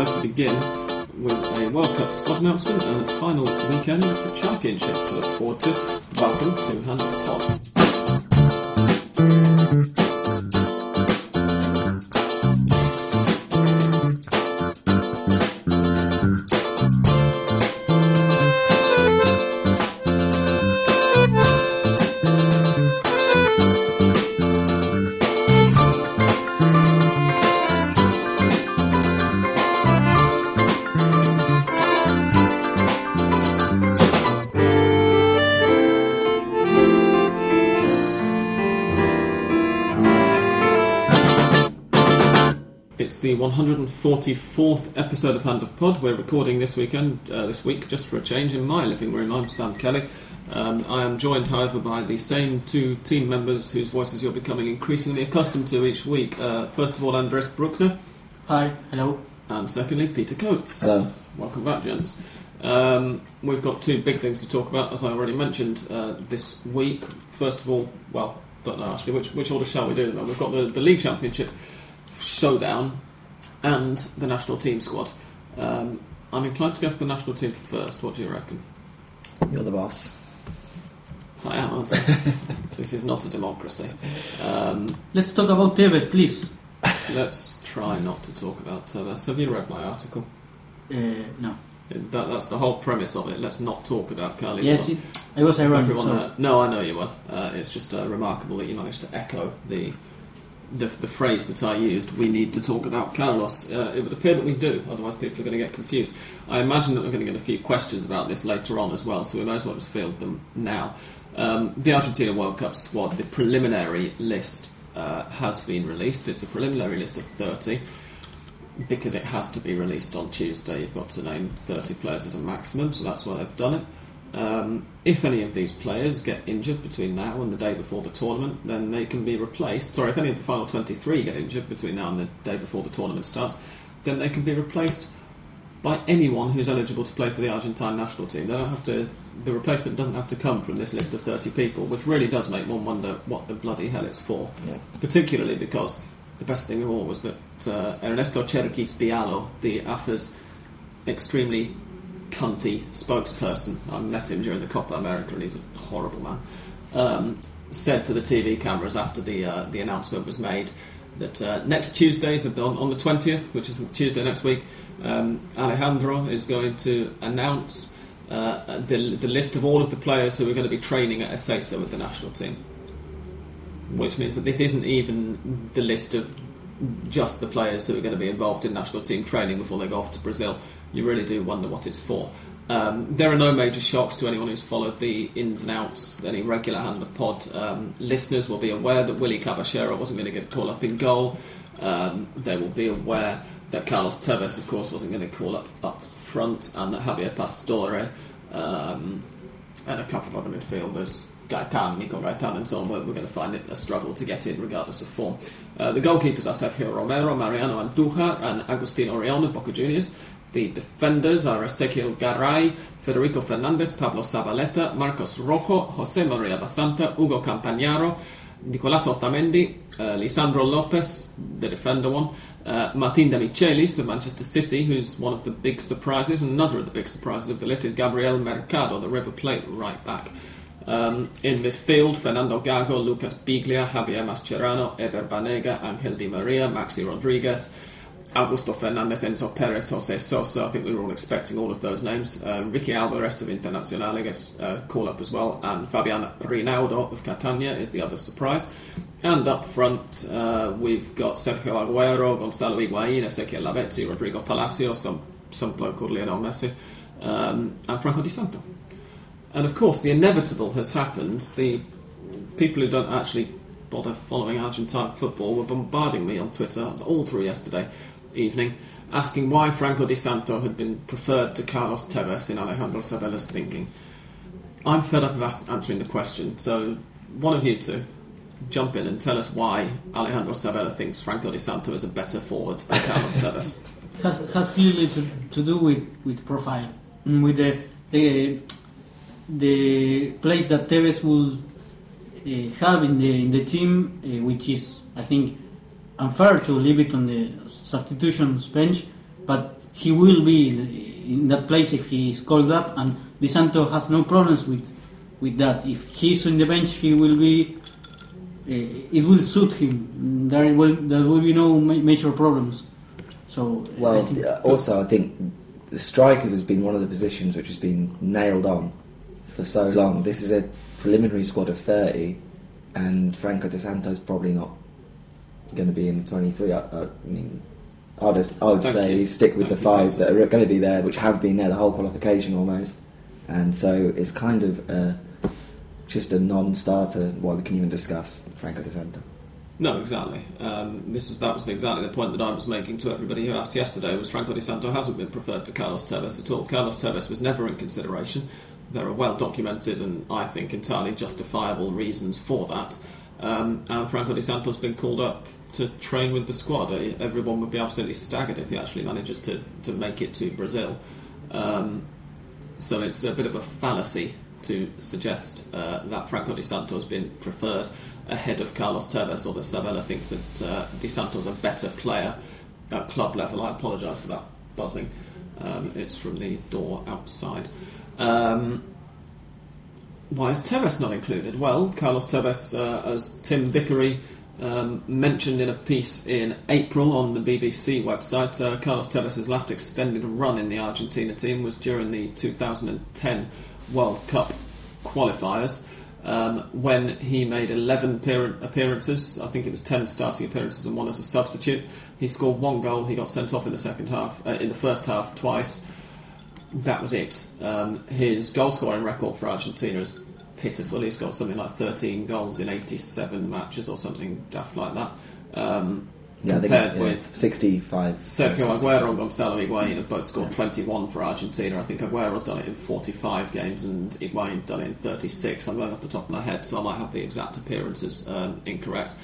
where to begin with a World Cup squad announcement and the final weekend of the Championship to look forward to. Welcome to of Pod. 144th episode of Hand of Pod. We're recording this weekend, uh, this week, just for a change in my living room. I'm Sam Kelly. Um, I am joined, however, by the same two team members whose voices you're becoming increasingly accustomed to each week. Uh, first of all, Andres Bruckner, Hi, hello. and secondly, Peter Coates. Hello. Welcome back, gents. Um, we've got two big things to talk about, as I already mentioned uh, this week. First of all, well, don't know actually, which, which order shall we do them? We've got the, the League Championship showdown and the national team squad. Um, I'm inclined to go for the national team first. What do you reckon? You're the boss. I am, aren't I? this is not a democracy. Um, Let's talk about Tevez, please. let's try not to talk about Tevez. Have you read my article? Uh, no. That, that's the whole premise of it. Let's not talk about Carly. Yes, I was ironic. Everyone, So. uh, no, I know you were. Uh, it's just uh, remarkable that you managed to echo the, the the phrase that I used. We need to talk about Carlos. Uh, it would appear that we do, otherwise people are going to get confused. I imagine that we're going to get a few questions about this later on as well, so we might as well just field them now. Um, the Argentina World Cup squad, the preliminary list uh, has been released. It's a preliminary list of 30 because it has to be released on Tuesday. You've got to name 30 players as a maximum, so that's why they've done it. Um, if any of these players get injured between now and the day before the tournament, then they can be replaced. Sorry, if any of the final 23 get injured between now and the day before the tournament starts, then they can be replaced by anyone who's eligible to play for the Argentine national team. They don't have to. The replacement doesn't have to come from this list of 30 people, which really does make one wonder what the bloody hell it's for. Yeah. Particularly because the best thing of all was that uh, Ernesto Cherkis Bialo, the AFA's extremely cunty spokesperson, I met him during the Copa America and he's a horrible man, um, said to the TV cameras after the, uh, the announcement was made that uh, next Tuesday, on, on the 20th, which is Tuesday next week, um, Alejandro is going to announce uh, the, the list of all of the players who are going to be training at Ezeiza with the national team. Which means that this isn't even the list of just the players who are going to be involved in national team training before they go off to Brazil. You really do wonder what it's for. Um, there are no major shocks to anyone who's followed the ins and outs. Any regular hand of pod um, listeners will be aware that Willie Caballero wasn't going to get called up in goal. Um, they will be aware that Carlos Tevez, of course, wasn't going to call up up front, and that Javier Pastore um, and a couple of other midfielders, Gaitan, Nico Gaitan, and so on, we're, going to find it a struggle to get in regardless of form. Uh, the goalkeepers are Sergio Romero, Mariano Andújar, and Agustin Orion of Boca Juniors. The defenders are Ezequiel Garay, Federico Fernandez, Pablo Zabaleta, Marcos Rojo, Jose Maria Basanta, Hugo Campagnaro, Nicolas Otamendi, uh, Lisandro Lopez, the defender one, uh, Martin Demichelis of Manchester City, who's one of the big surprises, another of the big surprises of the list is Gabriel Mercado, the River Plate right back. Um, in midfield, Fernando Gago, Lucas Biglia, Javier Mascherano, Ever Banega, Angel Di Maria, Maxi Rodriguez, Augusto Fernandez, Enzo Perez, Jose Sosa. I think we were all expecting all of those names. Uh, Ricky Alvarez of Internacional gets uh, call up as well, and Fabian Rinaudo of Catania is the other surprise. And up front, uh, we've got Sergio Aguero, Gonzalo Higuain, Ezequiel Lavezzi, Rodrigo Palacios, some some bloke called Lionel Messi, um, and Franco Di Santo. And of course, the inevitable has happened. The people who don't actually bother following Argentine football were bombarding me on Twitter all through yesterday evening, asking why Franco Di Santo had been preferred to Carlos Tevez in Alejandro Sabella's thinking. I'm fed up of ask- answering the question, so one of you two jump in and tell us why Alejandro Sabella thinks Franco Di Santo is a better forward than Carlos Tevez. has has clearly to, to do with, with profile, Mm, with the the the place that Tevez will uh, have in the in the team, uh, which is I think unfair to leave it on the substitutions bench, but he will be in that place if he is called up, and Di Santo has no problems with with that. If he's on the bench, he will be. Uh, it will suit him. There will there will be no ma- major problems. So I Well, think- uh, also I think the strikers has been one of the positions which has been nailed on for so long. This is a preliminary squad of thirty, and Franco Di Santo's probably not going to be in the twenty-three. I, I mean, I'll just I would Thank say you. stick with Thank the five that are going to be there, which have been there the whole qualification almost, and so it's kind of uh, just a non-starter. What we can even discuss Franco Di Santo. No, exactly. Um, this is that was exactly the point that I was making to everybody who asked yesterday. Was Franco Di Santo hasn't been preferred to Carlos Tevez at all. Carlos Tevez was never in consideration. There are well documented and I think entirely justifiable reasons for that. Um, and Franco Di Santo's been called up to train with the squad. Everyone would be absolutely staggered if he actually manages to, to make it to Brazil. Um, so it's a bit of a fallacy to suggest uh, that Franco Di Santo has been preferred ahead of Carlos Tevez or that Sabella thinks that uh, Di Santo's a better player at club level. I apologise for that buzzing. Um, it's from the door outside. Um, why is Tevez not included? Well, Carlos Tevez, uh, as Tim Vickery um, mentioned in a piece in April on the BBC website, uh, Carlos Tevez' last extended run in the Argentina team was during the 2010 World Cup qualifiers. Um, when he made 11 appear- appearances, I think it was 10 starting appearances and one as a substitute. He scored one goal. He got sent off in the second half, uh, in the first half twice that was it. Um, his goal scoring record for Argentina is pitiful. He's got something like 13 goals in 87 matches or something daft like that. Um, Yeah, I think compared yeah, with sixty-five. Sergio Aguero and Gonzalo Higuain have both scored 21 for Argentina. I think Aguero's done it in 45 games and Higuain done it in 36. I'm going off the top of my head, so I might have the exact appearances um, incorrect.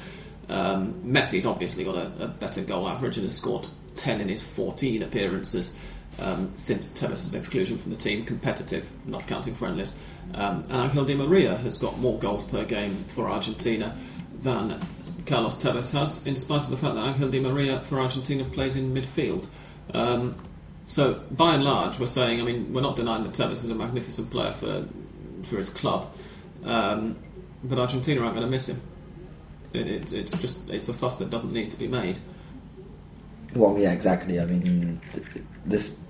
Um, Messi's obviously got a, a better goal average and has scored 10 in his 14 appearances um, since Tevez' exclusion from the team, competitive, not counting friendlies. Um, and Angel Di Maria has got more goals per game for Argentina than Carlos Tevez has, in spite of the fact that Angel Di Maria for Argentina plays in midfield. Um, so, by and large, we're saying, I mean, we're not denying that Tevez is a magnificent player for for his club, um, but Argentina aren't going to miss him. It, it, it's just it's a fuss that doesn't need to be made. Well, yeah, exactly. I mean, th- this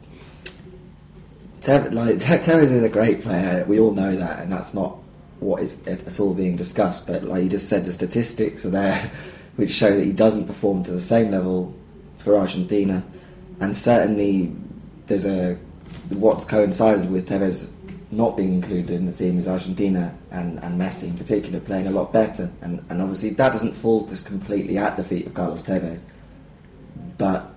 Tevez, like Tevez is a great player. We all know that, and that's not what is at all being discussed. But like you just said, the statistics are there, which show that he doesn't perform to the same level for Argentina, and certainly there's a what's coincided with Tevez not being included in the team is Argentina and, and Messi in particular playing a lot better, and, and obviously that doesn't fall just completely at the feet of Carlos Tevez but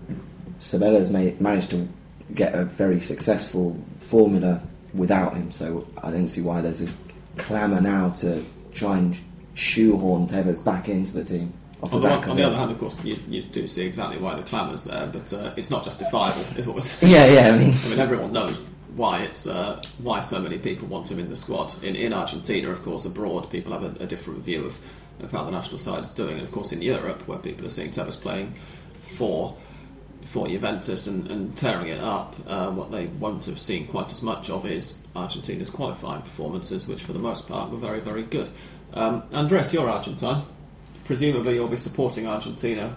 Sabella's managed to get a very successful formula without him. So I don't see why there's this clamour now to try and shoehorn Tevez back into the team. On the one, on the other hand, of course, you, you do see exactly why the clamour's there, but uh, it's not justifiable, is what we're saying. yeah, yeah. I mean, I mean, everyone knows why it's uh, why so many people want him in the squad. In in Argentina, of course, abroad, people have a, a different view of, of how the national side's doing, and of course, in Europe, where people are seeing Tevez playing for for Juventus and, and tearing it up, uh, what they won't have seen quite as much of is Argentina's qualifying performances, which for the most part were very, very good. Um, Andres, you're Argentine. Presumably, you'll be supporting Argentina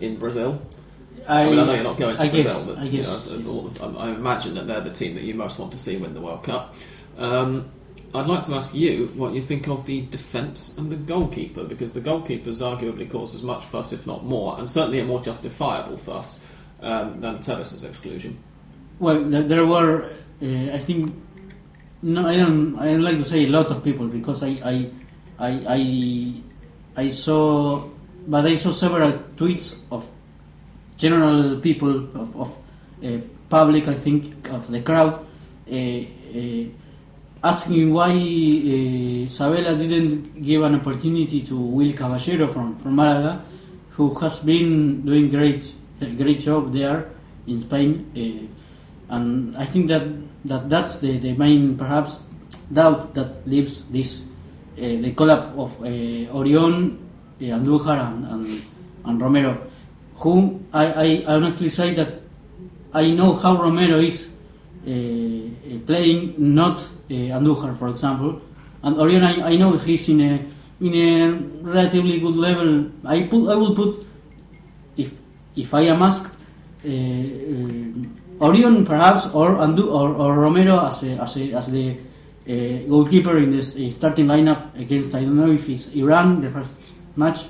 in Brazil. I, mean, I know you're not going to I Brazil, guess, but I you know, of all of, I I imagine that they're the team that you most want to see win the World Cup. Um, I'd like to ask you what you think of the defence and the goalkeeper, because the goalkeeper's arguably caused as much fuss, if not more, and certainly a more justifiable fuss um, than Tevez' exclusion. Well, there were, uh, I think, no, I don't, I don't like to say a lot of people because I, I, I, I, I saw, but I saw several tweets of general people of, of uh, public, I think, of the crowd, uh, uh, asking why uh, Sabella didn't give an opportunity to Will Caballero from, from Malaga, who has been doing great a great job there in Spain, uh, and I think that, that that's the, the main perhaps doubt that leaves this uh, the collab of uh, Orion, uh, Andújar, and, and, and Romero, whom I, I honestly say that I know how Romero is uh, playing, not uh, Andújar, for example. And Orion, I, I know he's in a in a relatively good level. I put I will put if I am asked. Uh, uh, Orion perhaps or Andu or, or Romero as a, as, a, as the uh, goalkeeper in this uh, starting lineup against I don't know if it's Iran the first match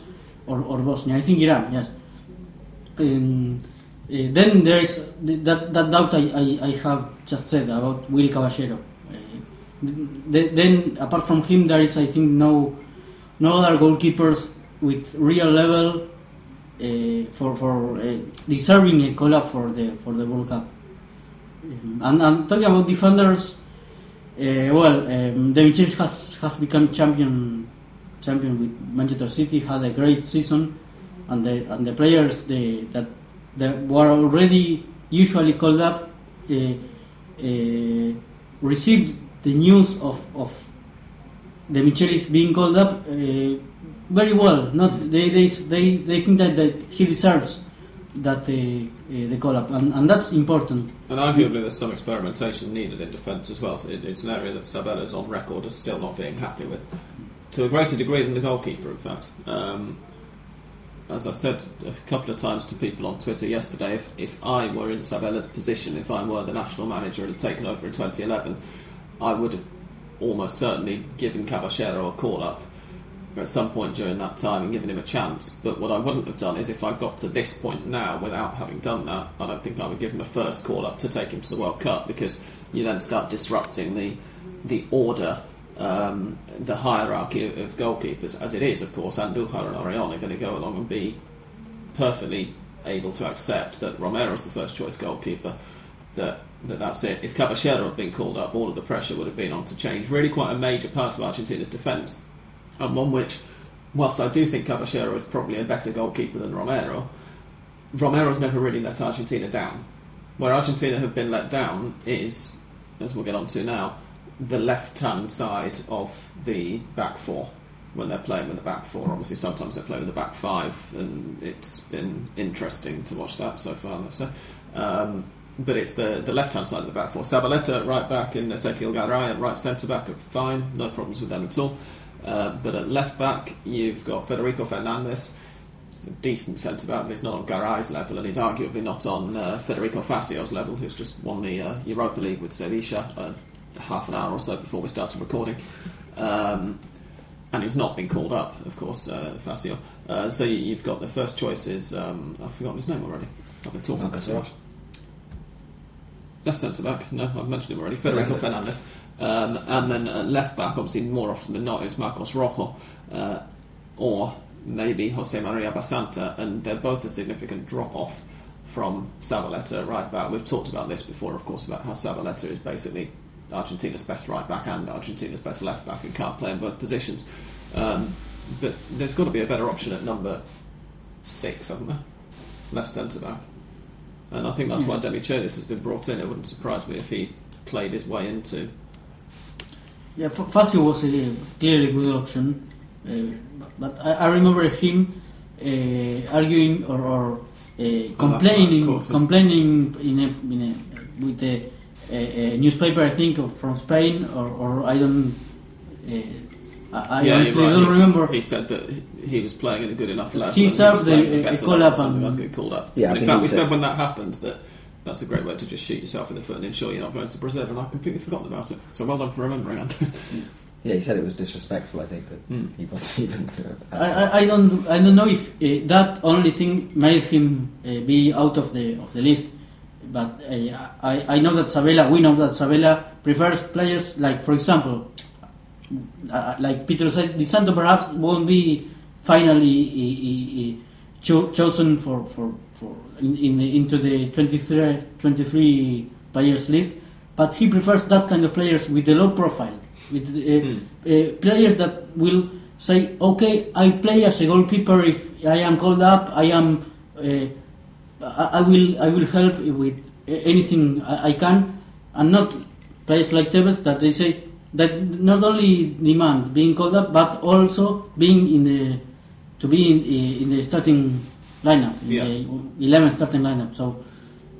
or, or Bosnia. I think Iran, yes. Um, uh, then there is that, that doubt I, I, I have just said about Will Caballero. Uh, th- then apart from him, there is I think no no other goalkeepers with real level uh, for for uh, deserving a call up for the for the World Cup. Um, and, and talking about defenders, uh, well, um, David James has has become champion champion with Manchester City. Had a great season, and the and the players they, that that were already usually called up received the news of of Demichelis being called up very well. Not they, they they they think that, that he deserves that uh, uh, the call up, and, and that's important. And arguably, there's some experimentation needed in defence as well. So it, it's an area that Sabella's on record as still not being happy with, to a greater degree than the goalkeeper, in fact. Um, as I said a couple of times to people on Twitter yesterday, if, if I were in Sabella's position, if I were the national manager and had taken over in 2011, I would have almost certainly given Caballero a call up at some point during that time and given him a chance. But what I wouldn't have done is if I got to this point now without having done that, I don't think I would give him a first call up to take him to the World Cup because you then start disrupting the the order, um, the hierarchy of, of goalkeepers as it is. Of course, Andújar and Orion are going to go along and be perfectly able to accept that Romero's the first choice goalkeeper. That, that that's it. If Caballero had been called up, all of the pressure would have been on to change really quite a major part of Argentina's defence and one which, whilst I do think Caballero is probably a better goalkeeper than Romero, Romero's never really let Argentina down. Where Argentina have been let down is, as we'll get on to now, the left hand side of the back four when they're playing with the back four. Obviously, sometimes they play with the back five, and it's been interesting to watch that so far. Let's. Um, but it's the, the left hand side of the back four. Zabaleta right back and Ezequiel Garay at right centre back are fine, no problems with them at all. Uh, but at left back, you've got Federico Fernandez, he's a decent centre back, but he's not on Garay's level, and he's arguably not on uh, Federico Fazio's level, who's just won the uh, Europa League with Sevilla uh, half an hour or so before we started recording. Um, and he's not been called up, of course, uh, Fazio. Uh, so you, you've got the first choice is um, I've forgotten his name already. I've been talking about too much. Left centre back, no, I've mentioned him already. Federico Fernandez. Um, and then uh, left back, obviously more often than not, is Marcos Rojo uh, or maybe Jose Maria Basanta, and they're both a significant drop off from Zabaleta right back. We've talked about this before, of course, about how Zabaleta is basically Argentina's best right back and Argentina's best left back and can't play in both positions. Um, but there's got to be a better option at number six, hasn't there? Left centre back. And I think that's why Demichelis has been brought in. It wouldn't surprise me if he played his way into Yeah, F- Fazio was a clearly good option, uh, but I, I remember him uh, arguing or, or uh, complaining, course, yeah. complaining in a, in a, with a, a, a newspaper, I think, from Spain, or, or I don't. Uh, I, I Yeah, honestly right. don't He- remember. He said that he was playing at a good enough level. He served was playing a- a call up something and- else called up. Yeah, And in fact, we said said- when that happens that that's a great way to just shoot yourself in the foot and ensure you're not going to Brazil. And I've completely forgotten about it. So well done for remembering, Andres. Yeah, he said it was disrespectful. I think that Hmm. he wasn't even. I, I, I don't I don't know if uh, that only thing made him uh, be out of the of the list, but uh, I I know that Sabella we know that Sabella prefers players like for example, uh, like Peter said, Di Santo perhaps won't be finally uh, uh, cho- chosen for for for in, in into the 23, 23 players list, but he prefers that kind of players with a low profile, with uh, players that will say, okay, I play as a goalkeeper if I am called up. I am, uh, I, I will, I will help with anything I, I can, and not players like Tevez that they say that not only demand being called up, but also being in the to be in, in the starting lineup, in Yeah. the 11 starting lineup. So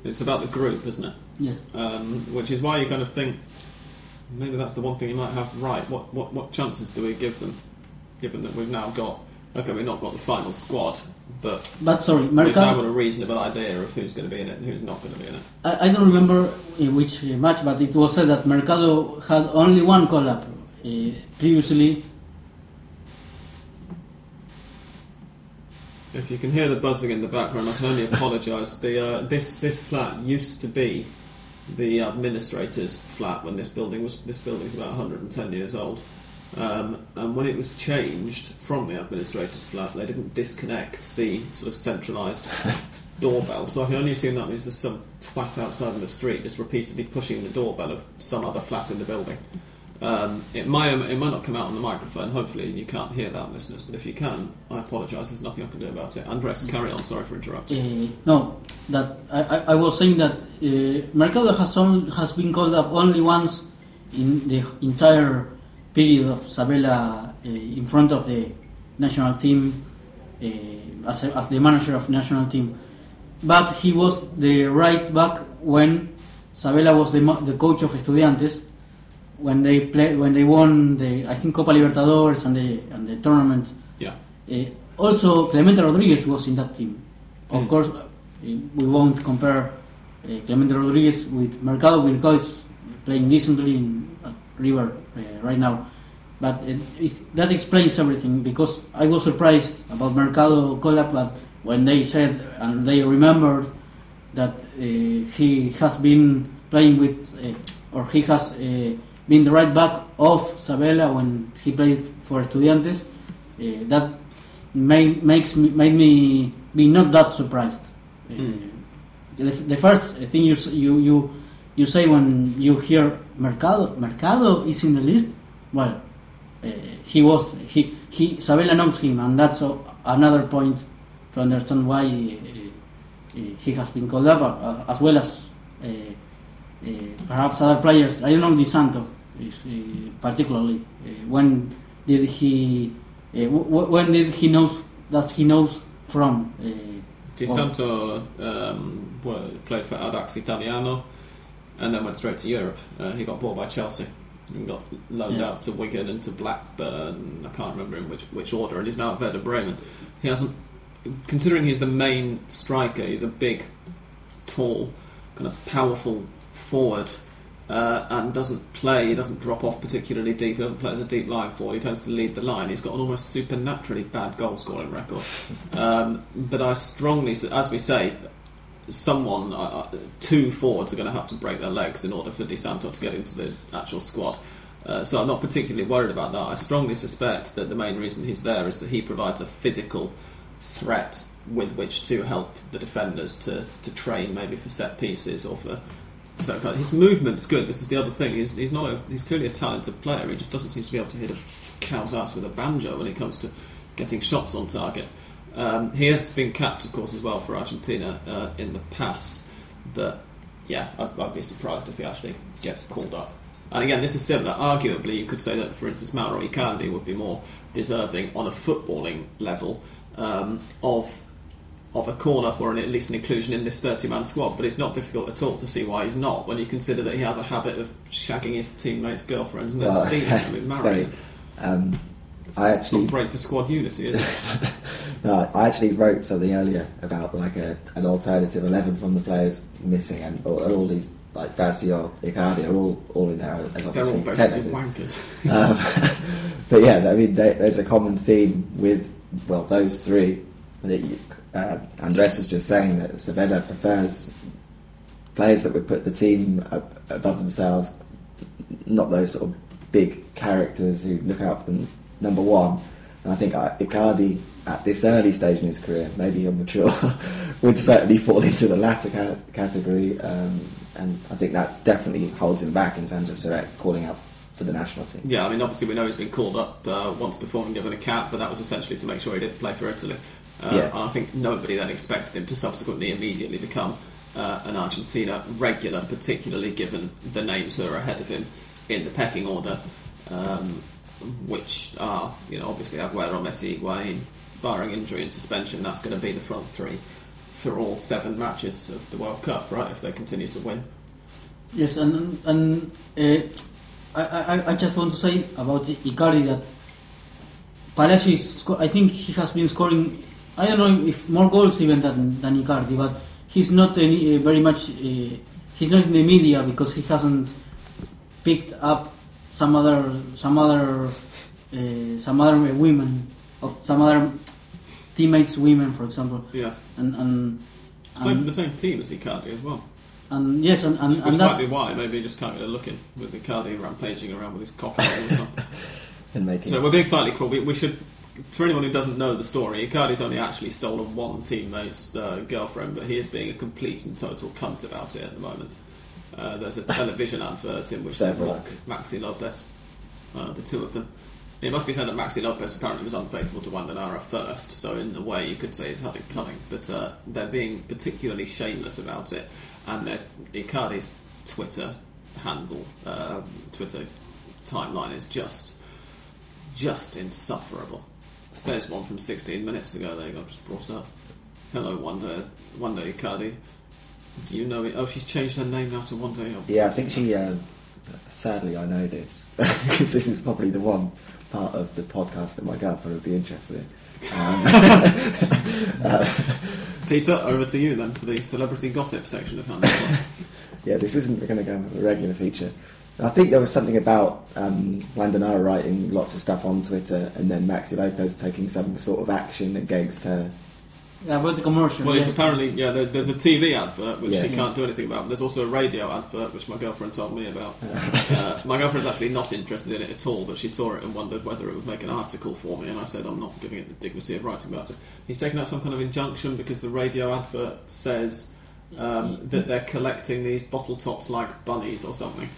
It's about the group, isn't it? Yes. Um, which is why you kind of think maybe that's the one thing you might have right. What what what chances do we give them, given that we've now got okay, we've not got the final squad, but But sorry, we've now got a reasonable idea of who's going to be in it and who's not going to be in it. I, I don't remember in which uh, match, but it was said that Mercado had only one call up uh, previously. If you can hear the buzzing in the background, I can only apologise. The uh, this this flat used to be the administrator's flat when this building was this building's about 110 years old. Um, and when it was changed from the administrator's flat, they didn't disconnect the sort of centralised doorbell. So I can only assume that means there's some twat outside in the street just repeatedly pushing the doorbell of some other flat in the building. Um, it might it might not come out on the microphone. Hopefully you can't hear that, listeners. But if you can, I apologise. There's nothing I can do about it. Andres, carry on. Sorry for interrupting. Uh, no, that I, I, was saying that uh, Mercado has on, has been called up only once in the entire period of Sabella uh, in front of the national team uh, as, a, as the manager of national team. But he was the right back when Sabella was the, the coach of Estudiantes when they play when they won the I think Copa Libertadores and the and the tournament. Yeah. Uh, also, Clemente Rodriguez was in that team. Of Mm. course, uh, we won't compare uh, Clemente Rodriguez with Mercado because playing decently in at River uh, right now. But it, it, that explains everything because I was surprised about Mercado call up, but when they said and they remembered that uh, he has been playing with uh, or he has been the right back of Sabella when he played for Estudiantes, uh, that made, makes me, made me be not that surprised. Uh, Mm. the, the first thing you, you you you say when you hear Mercado Mercado is in the list, well, uh, he was he he Sabella knows him, and that's another point to understand why uh, uh, he has been called up, uh, as well as perhaps other players. I don't know Di Santo is, uh, particularly. Uh, when did he? Uh, w- when did he knows that he knows from? Uh, Di Santo um, played for Audax Italiano and then went straight to Europe. Uh, he got bought by Chelsea and got loaned Yeah. out to Wigan and to Blackburn. I can't remember in which, which order, and he's now at Werder Bremen. He hasn't, considering he's the main striker, he's a big, tall, kind of powerful forward. Uh, and doesn't play, he doesn't drop off particularly deep, he doesn't play as a deep line forward, he tends to lead the line. He's got an almost supernaturally bad goal scoring record. Um, but I strongly, as we say, someone, uh, uh, two forwards are going to have to break their legs in order for Di Santo to get into the actual squad. Uh, so I'm not particularly worried about that. I strongly suspect that the main reason he's there is that he provides a physical threat with which to help the defenders to, to train, maybe for set pieces or for. So his movement's good. This is the other thing. He's, he's not a, he's clearly a talented player. He just doesn't seem to be able to hit a cow's ass with a banjo when it comes to getting shots on target. Um, he has been capped, of course, as well for Argentina uh, in the past. But yeah, I'd, I'd be surprised if he actually gets called up. And again, this is similar. Arguably, you could say that, for instance, Mauro Icardi would be more deserving on a footballing level um, of of a call up or an, at least an inclusion in this 30 man squad. But it's not difficult at all to see why he's not when you consider that he has a habit of shagging his teammates' girlfriends and then Well, stealing them and marrying. them. um, I Not actually great for squad unity, is it? No, I actually wrote something earlier about like a, an alternative eleven from the players missing, and all, all these like Fazio, Icardi are all all in there as They're all obviously basically wankers. Um, but yeah, I mean, there, there's a common theme with well those three. That you, uh, Andres was just saying that Sabella prefers players that would put the team above themselves, not those sort of big characters who look out for them. Number one, and I think uh, Icardi at this early stage in his career, maybe he'll immature, would certainly fall into the latter category, um, and I think that definitely holds him back in terms of select calling up for the national team. Yeah, I mean, obviously we know he's been called up uh, once before and given a cap, but that was essentially to make sure he didn't play for Italy. Uh, Yeah. and I think nobody then expected him to subsequently immediately become uh, an Argentina regular, particularly given the names who are ahead of him in the pecking order, um, which are, you know, obviously Aguero, Messi, Higuain, barring injury and suspension, that's going to be the front three for all seven matches of the World Cup, right? If they continue to win. Yes, and and uh, I, I I just want to say about Icardi that Palacio is. sco- I think he has been scoring. I don't know if more goals even than than Icardi, but he's not any, uh, very much. Uh, he's not in the media because he hasn't picked up some other some other uh, some other women of some other teammates women, for example, Yeah, and and. playing for and the same team as Icardi as well. and yes, and, and, Which and might that, be why maybe he just can't get a look in with Icardi rampaging around with his cock all the time. and making So we're being slightly cruel. We, we should, for anyone who doesn't know the story, Icardi's only actually stolen one teammate's uh, girlfriend, but he is being a complete and total cunt about it at the moment. Uh, there's a television advert in which they mock Maxi Lopez, uh, the two of them. It must be said that Maxi Lopez apparently was unfaithful to Wanda Nara first, so in a way you could say he's had it coming, but uh, they're being particularly shameless about it. And Icardi's Twitter handle, uh, Twitter timeline is just just insufferable. There's one from 16 minutes ago there I got just brought up. Hello, Wanda, Wanda Icardi. Do you know it? Oh, she's changed her name now to Wanda. Yeah, I think she. Uh, sadly, I know this because this is probably the one part of the podcast that my girlfriend would be interested in. Um, Peter, over to you then for the celebrity gossip section of Handball. yeah, this isn't going to go a regular feature. I think there was something about um, Wanda Nara writing lots of stuff on Twitter and then Maxi Lopez taking some sort of action against her. yeah, about the commercial. well, yes. it's apparently yeah. There, there's a TV advert which Yeah. she can't do anything about. There's also a radio advert which my girlfriend told me about. uh, my girlfriend's actually not interested in it at all, but she saw it and wondered whether it would make an article for me. And I said I'm not giving it the dignity of writing about it. He's taken out some kind of injunction because the radio advert says um, that they're collecting these bottle tops like bunnies or something.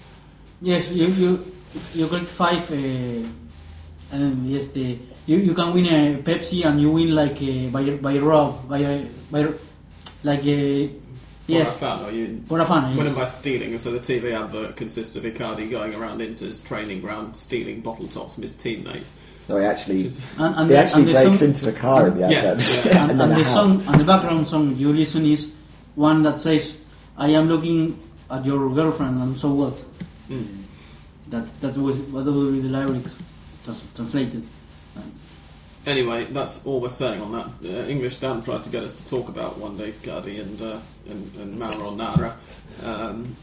Yes, you you you collect five, uh, and yes, the you, you can win a Pepsi and you win like uh, by by rob by a- by like a yes For a fan, or you for a fan. Yes. by stealing, and so the TV advert consists of Icardi going around Inter's training ground stealing bottle tops from his teammates. No, he actually, is- And, and he the, actually and the breaks song, into a car in the Yes, advert. yeah. and, and and a the house. song and the background song you listen is one that says, "I am looking at your girlfriend," and so what? Mm. That that was would be the lyrics trans- translated. Anyway, that's all we're saying on that. Uh, English Dan tried to get us to talk about Wanda Icardi and uh, and, and Mauro Nara um,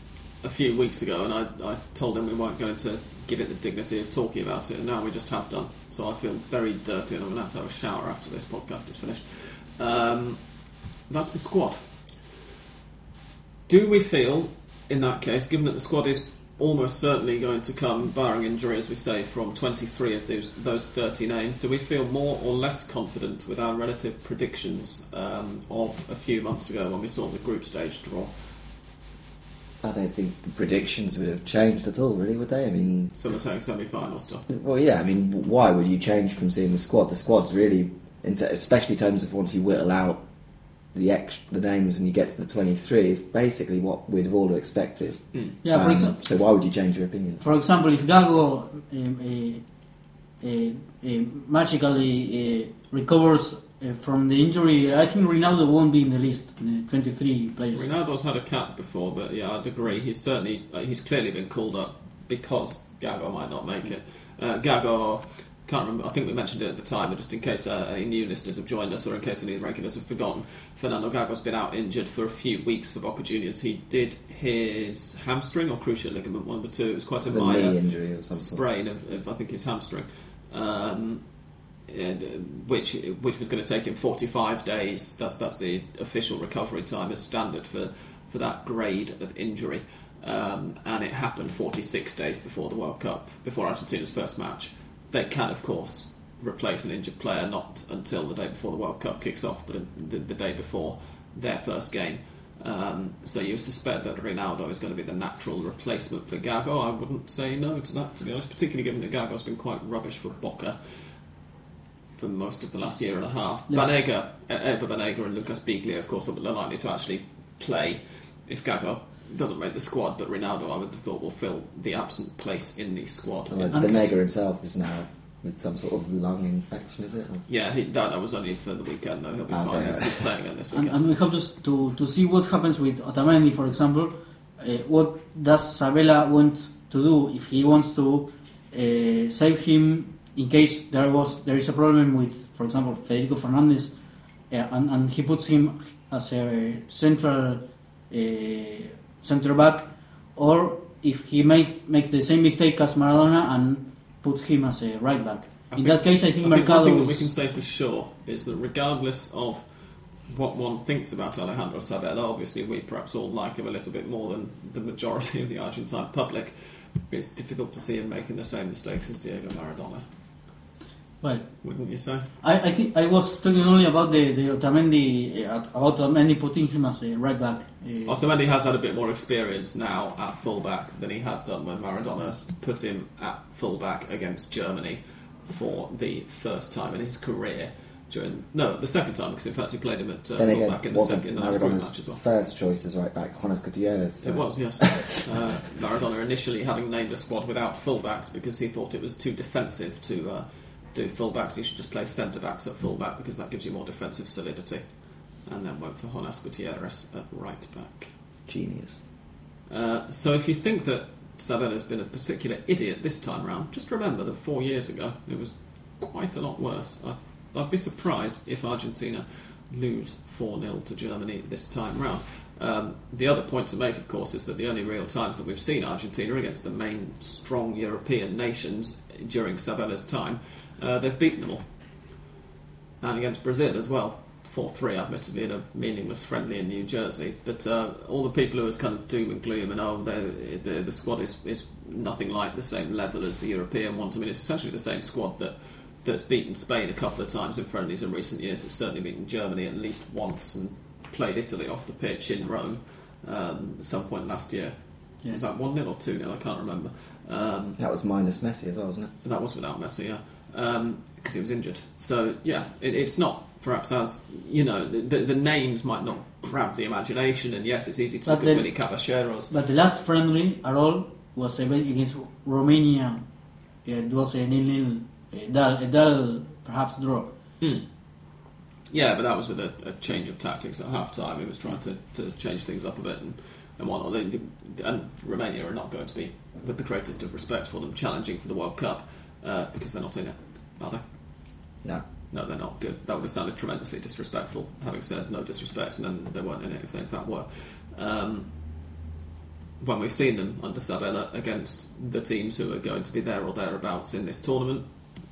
a few weeks ago, and I, I told him we weren't going to give it the dignity of talking about it, and now we just have done. So I feel very dirty, and I'm going to have to have a shower after this podcast is finished. Um, that's the squad. Do we feel, in that case, given that the squad is almost certainly going to come, barring injury, as we say, from 23 of those, those 30 names, do we feel more or less confident with our relative predictions um, of a few months ago when we saw the group stage draw? I don't think the predictions would have changed at all, really, would they? I mean, some we're saying semi-final stuff. well, yeah. I mean, why would you change from seeing the squad? The squad's really, especially in terms of once you whittle out the ex- the names and you get to the twenty three, is basically what we'd have all expected. Mm. Yeah, for Um, example. so why would you change your opinion? For example, if Gago um, uh, uh, uh, magically uh, recovers uh, from the injury, I think Rinaudo won't be in the list, the 23 players. Rinaudo's had a cap before, but yeah, I'd agree. He's certainly uh, he's clearly been called up because Gago might not make it. Uh, Gago can't remember. I think we mentioned it at the time, but just in case uh, any new listeners have joined us or in case any of the regulars have forgotten, Fernando Gago's been out injured for a few weeks for Boca Juniors. He did his hamstring or cruciate ligament, one of the two. It was quite a It's a minor injury something. sprain of, of I think his hamstring, um, and, uh, which which was going to take him 45 days. That's that's the official recovery time as standard for for that grade of injury, um, and it happened 46 days before the World Cup, before Argentina's first match. They can, of course, replace an injured player not until the day before the World Cup kicks off, but the, the day before their first game. Um, so you suspect that Rinaudo is going to be the natural replacement for Gago. I wouldn't say no to that, to be honest, particularly given that Gago's been quite rubbish for Boca for most of the last year and a half. Yes. Banega, Ever Banega and Lucas Biglia, of course, are likely to actually play if Gago doesn't make the squad, but Rinaudo, I would have thought, will fill the absent place in the squad. Well, And- Banega himself is now with some sort of lung infection, is it? Or- Yeah, he, that, that was only for the weekend, though. He'll be Okay, fine. He's, right. he's playing again this weekend. and we have to, s- to to see what happens with Otamendi, for example. Uh, what does Sabella want to do if he wants to uh, save him in case there was there is a problem with, for example, Federico Fernandez, uh, and, and he puts him as a central center back, or if he makes makes the same mistake as Maradona and puts him as a right back. I in think- that case, I think I think one Mercado thing that we can say for sure is that regardless of what one thinks about Alejandro Sabella, obviously we perhaps all like him a little bit more than the majority of the Argentine public. It's difficult to see him making the same mistakes as Diego Maradona, well, wouldn't you say? I, I think I was talking only about the the Otamendi uh, about Otamendi putting him as a right back. Uh, Otamendi has had a bit more experience now at fullback than he had done when Maradona put him at fullback against Germany for the first time in his career. During no, the second time because in fact he played him at uh, then again, fullback in the second in the last group match as Maradona's well. first choice as right back, Jonas Gutierrez. so- It was, yes. uh, Maradona initially having named a squad without fullbacks because he thought it was too defensive to uh, do fullbacks. you should just play centre backs at fullback because that gives you more defensive solidity. And then went for Jonas Gutierrez at right back. Genius. Uh, so if you think that Sabella's been a particular idiot this time round, just remember that four years ago it was quite a lot worse. I, I'd be surprised if Argentina lose 4 0 to Germany this time round. Um, the other point to make, of course, is that the only real times that we've seen Argentina against the main strong European nations during Sabella's time, uh, they've beaten them all. And against Brazil as well. 4 3, admittedly, in a meaningless friendly in New Jersey. But uh, all the people who are kind of doom and gloom and, oh, the, the, the squad is, is nothing like the same level as the European ones. I mean, it's essentially the same squad that, that's beaten Spain a couple of times in friendlies in recent years, that's certainly beaten Germany at least once and played Italy off the pitch in Rome um, at some point last year. Yeah. Was that 1 0 or 2 0? I can't remember. Um, That was minus Messi as well, wasn't it? that was without Messi, yeah, because he was injured. So yeah, it, it's not perhaps as you know the, the names might not grab the imagination, and yes, it's easy to But look at then- Billy Caballeros. But the last friendly at all was against Romania. It was a nil-nil, a dull, a dull perhaps draw. Hmm. Yeah, but that was with a, a change of tactics at half time. He was trying to, to change things up a bit and, and whatnot. And Romania are not going to be, with the greatest of respect for them, challenging for the World Cup uh, because they're not in it, are they? No. No, they're not good. That would have sounded tremendously disrespectful, having said no disrespect, and then they weren't in it if they in fact were. Um, when we've seen them under Sabella against the teams who are going to be there or thereabouts in this tournament,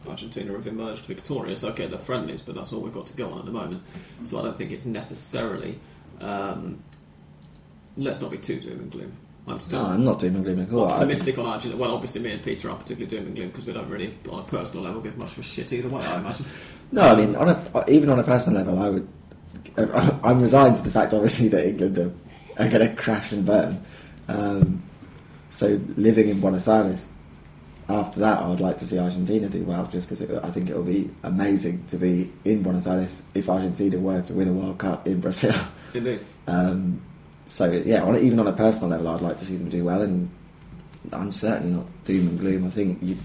Argentina have emerged victorious. Okay, they're friendlies, but that's all we've got to go on at the moment. So I don't think it's necessarily. Um, let's not be too doom and gloom. I'm still No, I'm not doing gloom at all. I- optimistic on Argentina. Well, obviously, me and Peter aren't particularly doom and gloom because we don't really, on a personal level, give much of a shit either way. I imagine. No, I mean, on a, even on a personal level, I would. I'm resigned to the fact, obviously, that England are, are going to crash and burn. Um, so, living in Buenos Aires, after that, I would like to see Argentina do well, just because I think it will be amazing to be in Buenos Aires if Argentina were to win a World Cup in Brazil. Indeed. Um, so, yeah, on, even on a personal level, I'd like to see them do well, and I'm certainly not doom and gloom. I think you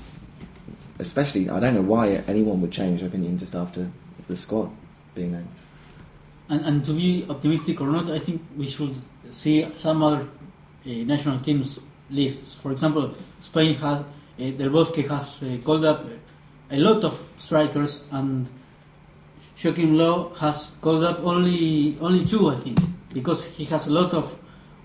especially I don't know why anyone would change opinion just after the squad being named. And, and to be optimistic or not, I think we should see some other uh, national teams lists. For example, Spain has uh, Del Bosque has uh, called up a lot of strikers, and Joachim Low has called up only only two, I think, because he has a lot of,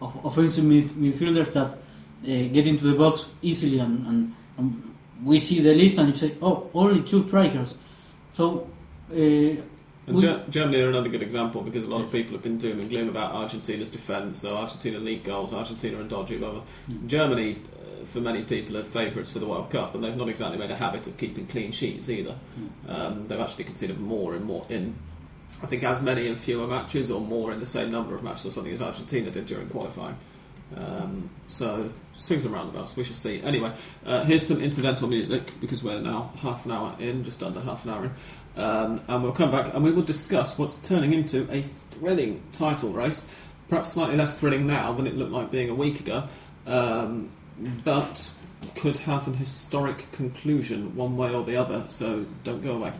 of offensive midf- midfielders that uh, get into the box easily, and, and, and we see the list and you say, oh, only two strikers. So. Uh, we- Ger- Germany are another good example because a lot of people have been doom and gloom about Argentina's defence. So Argentina leak goals, Argentina and dodgy, blah blah. Germany, uh, for many people, are favourites for the World Cup, and they've not exactly made a habit of keeping clean sheets either. Um, they've actually conceded more and more in, I think, as many and fewer matches or more in the same number of matches or something as Argentina did during qualifying. Um, so swings and roundabouts. We shall see. Anyway, uh, here's some incidental music because we're now half an hour in, just under half an hour in, um, and we'll come back and we will discuss what's turning into a thrilling title race. Perhaps slightly less thrilling now than it looked like being a week ago, um, but could have an historic conclusion one way or the other, so don't go away.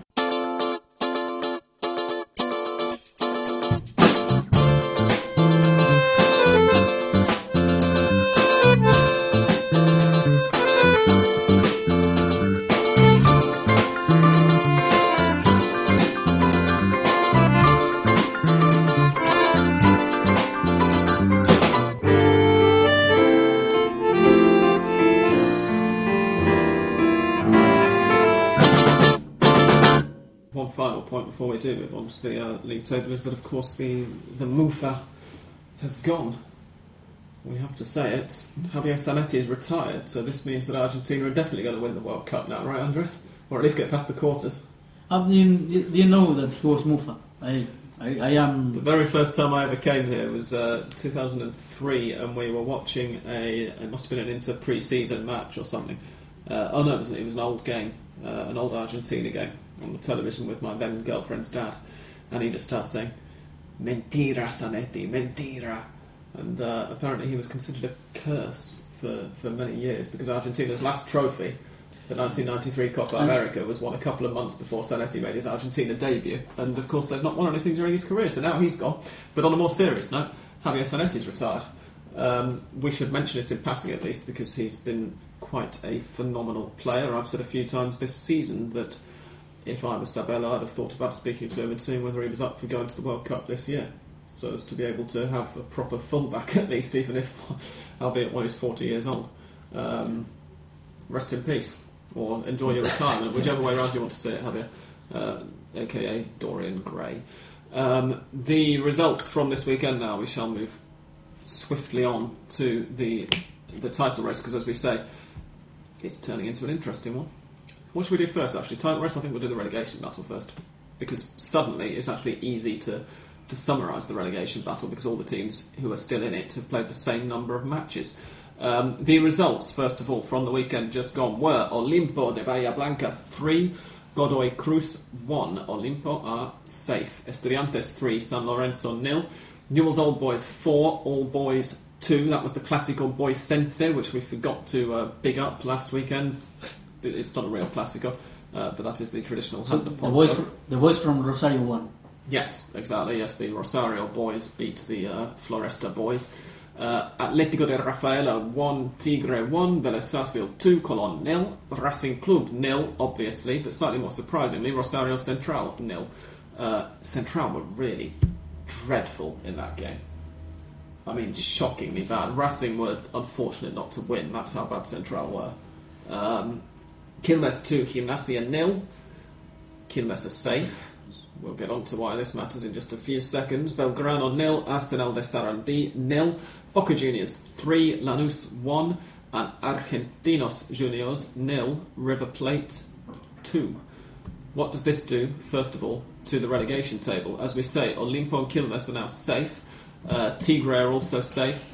Uh, league table is that, of course, the the Mufa has gone. We have to say it. Javier Zanetti is retired, so this means that Argentina are definitely going to win the World Cup now, right, Andres? Or at least get past the quarters. I mean, you, you know that he was Mufa. I, I, I The very first time I ever came here was uh, 2003, and we were watching a. It must have been an inter pre-season match or something. Uh, oh no, it was, it was an old game, uh, an old Argentina game on the television with my then girlfriend's dad, and he just starts saying, "Mentira, Zanetti, mentira," and uh, apparently he was considered a curse for, for many years because Argentina's last trophy. The 1993 Copa And- America was won a couple of months before Zanetti made his Argentina debut, and of course they've not won anything during his career, so now he's gone. But on a more serious note, Javier Zanetti's retired. Um, we should mention it in passing at least because he's been quite a phenomenal player. I've said a few times this season that if I was Sabella, I'd have thought about speaking to him and seeing whether he was up for going to the World Cup this year. So as to be able to have a proper fullback at least, even if, albeit when he's 40 years old. Um, rest in peace, or enjoy your retirement, whichever way around you want to say it, Javier, uh, aka Dorian Gray. Um, the results from this weekend now, we shall move swiftly on to the the title race because, as we say, it's turning into an interesting one. What should we do first? Actually, title race. I think we'll do the relegation battle first because suddenly it's actually easy to to summarise the relegation battle because all the teams who are still in it have played the same number of matches. Um, the results, first of all, from the weekend just gone were Olimpo de Bahia Blanca 3, Godoy Cruz 1. Olimpo are safe. Estudiantes 3, San Lorenzo nil. Newell's Old Boys 4, All Boys 2. That was the classical Boy Sense, which we forgot to uh, big up last weekend. It's not a real Clásico, uh, but that is the traditional So the boys, joke. fr- the boys from Rosario won. Yes, exactly. Yes, the Rosario boys beat the uh, Floresta boys. Uh, Atletico de Rafaela 1, Tigre 1, Vélez Sarsfield 2, Colón nil, Racing Club nil, obviously, but slightly more surprisingly, Rosario Central nil. Uh, Central were really dreadful in that game. I mean, shockingly bad. Racing were unfortunate not to win. That's how bad Central were. Um, Quilmes 2, Gimnasia nil. Quilmes are safe. We'll get on to why this matters in just a few seconds. Belgrano nil, Arsenal de Sarandi nil, Boca Juniors 3, Lanús 1, and Argentinos Juniors nil, River Plate 2. What does this do, first of all, to the relegation table? As we say, Olimpo and Quilmes are now safe. Uh, Tigre are also safe.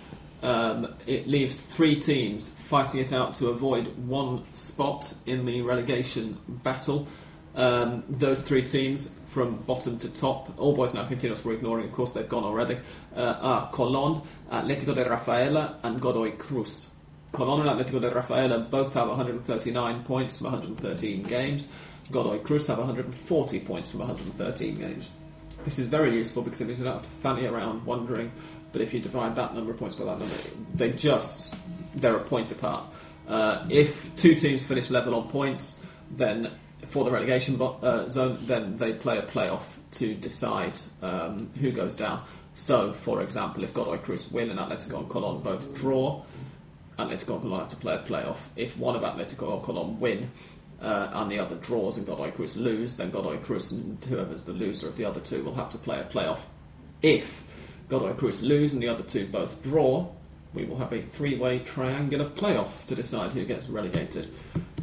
Um, it leaves three teams fighting it out to avoid one spot in the relegation battle. Um, those three teams from bottom to top, all boys and Argentinos we're ignoring, of course they've gone already, uh, are Colón, Atletico de Rafaela, and Godoy Cruz. Colón and Atletico de Rafaela both have 139 points from 113 games. Godoy Cruz have 140 points from 113 games. This is very useful because it means we don't have to fanny around wondering, but if you divide that number of points by that number, they just, they're a point apart. Uh, if two teams finish level on points, then for the relegation bo- uh, zone, then they play a playoff to decide um, who goes down. So, for example, if Godoy Cruz win and Atletico and Colón both draw, Atletico and Colón have to play a playoff. If one of Atletico or Colón win uh, and the other draws and Godoy Cruz lose, then Godoy Cruz and whoever's the loser of the other two will have to play a playoff. If Godoy Cruz lose and the other two both draw, we will have a three-way triangular playoff to decide who gets relegated.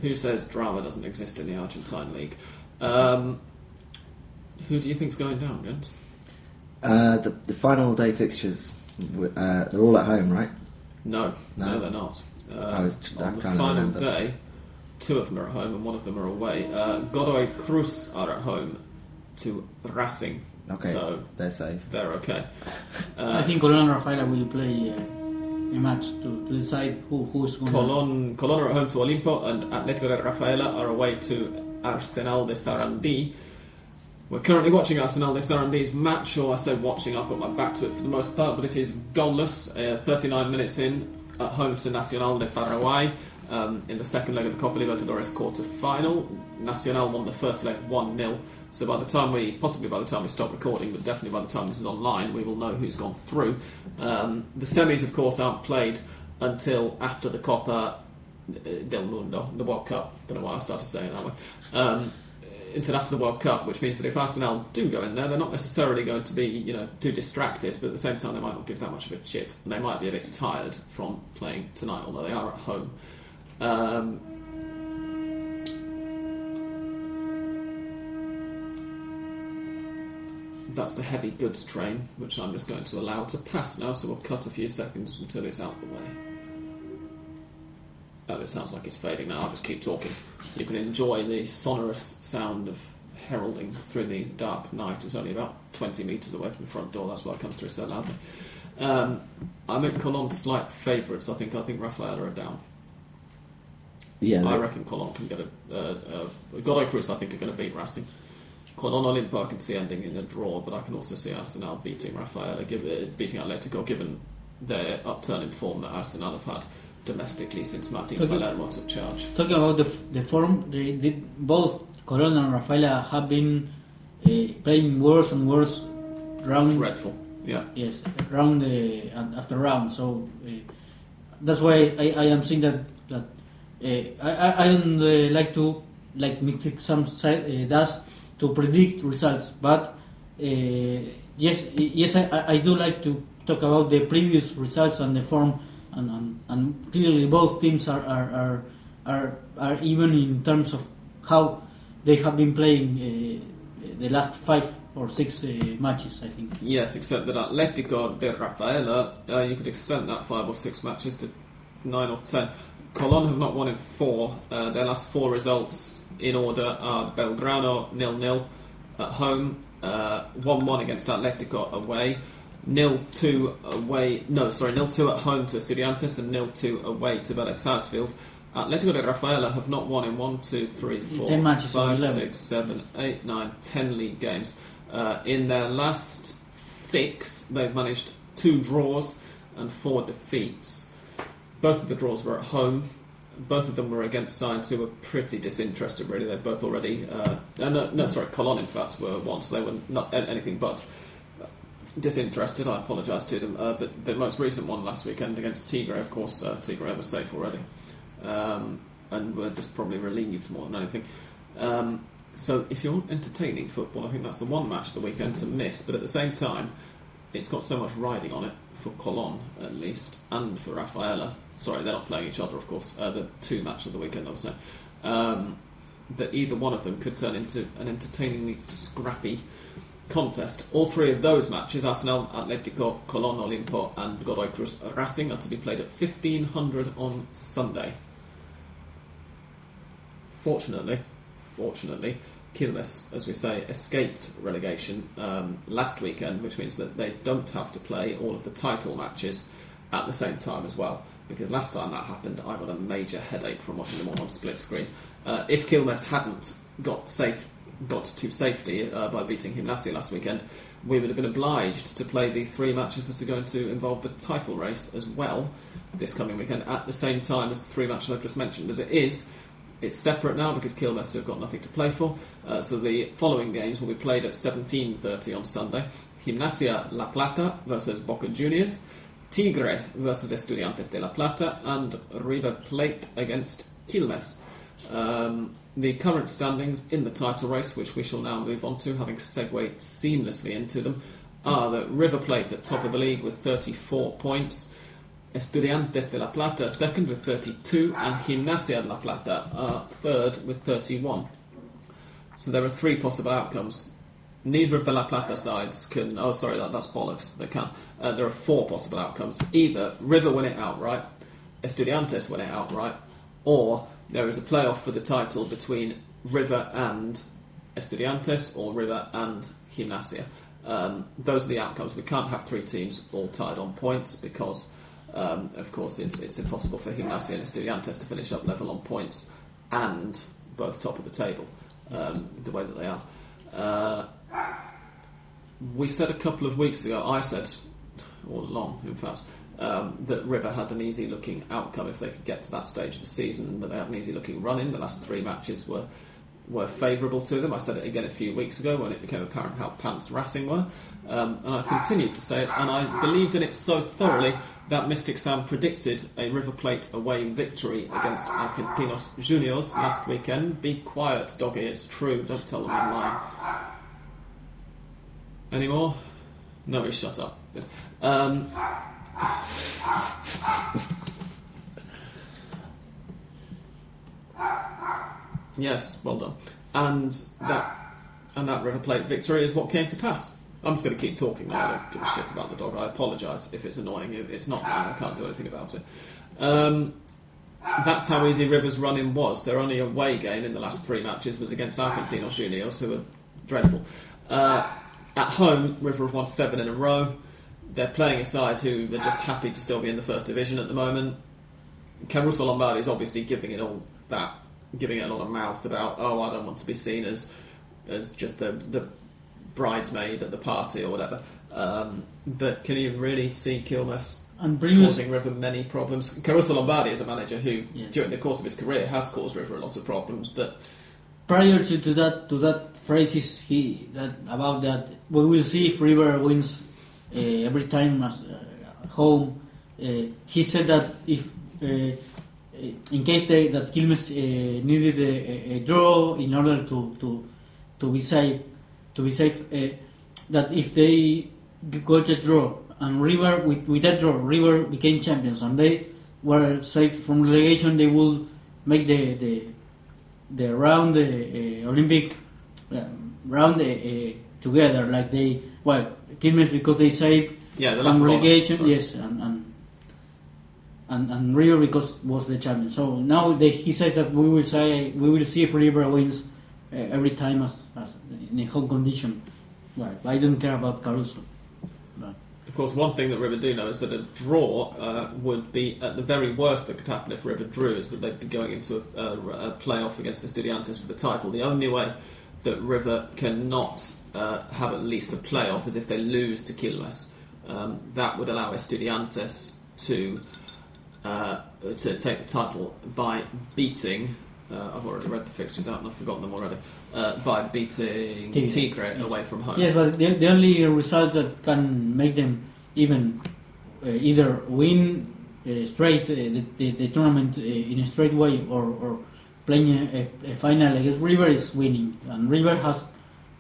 Who says drama doesn't exist in the Argentine league? Um, who do you think's going down, gents? Uh, the, the final day fixtures, uh, they're all at home, right? No, no, No. they're not. Uh, I was- I on the final remember. day, two of them are at home and one of them are away. Uh, Godoy Cruz are at home to Racing, Okay, so they're safe. they're okay. I Uh, think Colón and Rafaela will play uh, a match to, to decide who who's going. Colon, Colon are at home to Olimpo, and Atletico de Rafaela are away to Arsenal de Sarandí. We're currently watching Arsenal de Sarandí's match, or I say watching, I've got my back to it for the most part, but it is goalless. Uh, 39 minutes in, at home to Nacional de Paraguay. Um, in the second leg of the Copa Libertadores quarter final, Nacional won the first leg 1 0. So by the time we, possibly by the time we stop recording, but definitely by the time this is online, we will know who's gone through. Um, the semis, of course, aren't played until after the Copa uh, del Mundo, the World Cup. Don't know why I started saying that way. Um, until after the World Cup, which means that if Arsenal do go in there, they're not necessarily going to be, you know, too distracted, but at the same time, they might not give that much of a shit, and they might be a bit tired from playing tonight, although they are at home. Um, that's the heavy goods train, which I'm just going to allow to pass now, so we'll cut a few seconds until it's out the way. Oh, it sounds like it's fading now. I'll just keep talking. You can enjoy the sonorous sound of heralding through the dark night. It's only about 20 metres away from the front door. That's why it comes through so loudly. Um, I make Colon slight favourites. I think I think Rafaela are down. Yeah, I reckon Colon can get a. Uh, uh, Godoy Cruz, I think, are going to beat Racing. Colon Olimpo, I can see ending in a draw, but I can also see Arsenal beating Rafaela, give, uh, beating Atletico, given their upturn in form that Arsenal have had domestically since Martin Okay. Palermo took charge. Talking about the, the form, they did both Colon and Rafaela have been uh, playing worse and worse round. Dreadful. Yeah. Yes, round uh, after round. So uh, that's why I, I am saying that that uh, I I, I don't uh, like to like Mystic some side uh, does to predict results, but uh, yes yes I, I- do like to talk about the previous results and the form and, and, and clearly both teams are are, are are are even in terms of how they have been playing uh, the last five or six uh, matches I think. Yes, except that Atletico de Rafaela, uh, you could extend that five or six matches to nine or ten. Colon have not won in four. Uh, their last four results in order are Belgrano nil nil at home, uh, one one against Atletico away, nil two away. No, sorry, nil two at home to Estudiantes and nil two away to Vélez Sarsfield. Atletico de Rafaela have not won in one, two, three, four, Ten matches on five, 11. six, seven, eight, nine, ten league games. Uh, in their last six, they've managed two draws and four defeats. Both of the draws were at home. Both of them were against sides who were pretty disinterested, really. They're both already. Uh, no, no, sorry, Colon, in fact, were once. They were not anything but disinterested. I apologise to them. Uh, but the most recent one last weekend against Tigre, of course, uh, Tigre was safe already. Um, and were just probably relieved more than anything. Um, so if you're entertaining football, I think that's the one match the weekend to miss. But at the same time, it's got so much riding on it for Colon at least, and for Rafaela. Sorry, they're not playing each other, of course. Uh, the two match of the weekend, I would say. Um, that either one of them could turn into an entertainingly scrappy contest. All three of those matches, Arsenal, Atletico, Colon, Olimpo, and Godoy Cruz Racing, are to be played at 1500 on Sunday. Fortunately, fortunately, Quilmes, as we say, escaped relegation um, last weekend, which means that they don't have to play all of the title matches at the same time as well. Because last time that happened, I got a major headache from watching them all on split screen. Uh, if Quilmes hadn't got safe, got to safety uh, by beating Gimnasia last weekend, we would have been obliged to play the three matches that are going to involve the title race as well this coming weekend at the same time as the three matches I've just mentioned. As it is, it's separate now because Quilmes have got nothing to play for. Uh, so the following games will be played at 17.30 on Sunday. Gimnasia La Plata versus Boca Juniors, Tigre versus Estudiantes de La Plata, and River Plate against Quilmes. Um, the current standings in the title race, which we shall now move on to, having segued seamlessly into them, are that River Plate at top of the league with 34 points, Estudiantes de La Plata second with 32, and Gimnasia de La Plata are third with 31. So there are three possible outcomes. Neither of the La Plata sides can. Oh, sorry, that, that's bollocks. They can. Uh, there are four possible outcomes. Either River win it outright, Estudiantes win it outright, or there is a playoff for the title between River and Estudiantes or River and Gimnasia. Um, those are the outcomes. We can't have three teams all tied on points because Um, of course, it's, it's impossible for Gimnasia and Estudiantes to finish up level on points and both top of the table um, the way that they are. Uh, we said a couple of weeks ago, I said all along, in fact, um, that River had an easy looking outcome if they could get to that stage of the season, that they had an easy looking run in. The last three matches were were favourable to them. I said it again a few weeks ago when it became apparent how pants Racing were, um, and I've continued to say it, and I believed in it so thoroughly that Mystic Sam predicted a River Plate away victory against Argentinos Juniors last weekend. Be quiet, doggy, it's true, don't tell them I'm lying. Any more? No, shut up. Um, yes, well done. And that and that River Plate victory is what came to pass. I'm just going to keep talking now. I don't give a shit about the dog. I apologise if it's annoying. It's not. I can't do anything about it. Um, that's how easy River's running was. Their only away game in the last three matches was against Argentinos Juniors, who were dreadful. Uh, at home, River have won seven in a row. They're playing a side who are just happy to still be in the first division at the moment. Caruso Lombardi is obviously giving it all that, giving it a lot of mouth about, oh, I don't want to be seen as as just the the bridesmaid at the party or whatever. Um, but can you really see And previous, causing River many problems? Caruso Lombardi is a manager who, Yes. during the course of his career, has caused River lots of problems. But prior to, to that to that phrases he that about that we will see if River wins uh, every time as uh, home. Uh, he said that if in case they, that Quilmes needed a, a, draw in order to, to to be safe to be safe that if they got a draw and River with, with that draw River became champions and they were safe from relegation they would make the the the round uh, uh, Olympic um, round uh, uh, together like they well Quilmes because they saved yeah, the from relegation sorry. yes and, and and and River because was the champion. So now they, he says that we will say we will see if River wins uh, every time as, as in a home condition. Well I don't care about Caruso Of course, one thing that River do know is that a draw uh, would be, at the very worst that could happen if River drew, is that they'd be going into a, a, a playoff against Estudiantes for the title. The only way that River cannot uh, have at least a playoff is if they lose to Quilmes. Um, that would allow Estudiantes to uh, to take the title by beating. Uh, I've already read the fixtures out and I've forgotten them already. Uh, by beating Tigre. Tigre away from home. yes but the, the only result that can make them even uh, either win uh, straight uh, the, the, the tournament uh, in a straight way or, or playing a, a, a final against River is winning and River has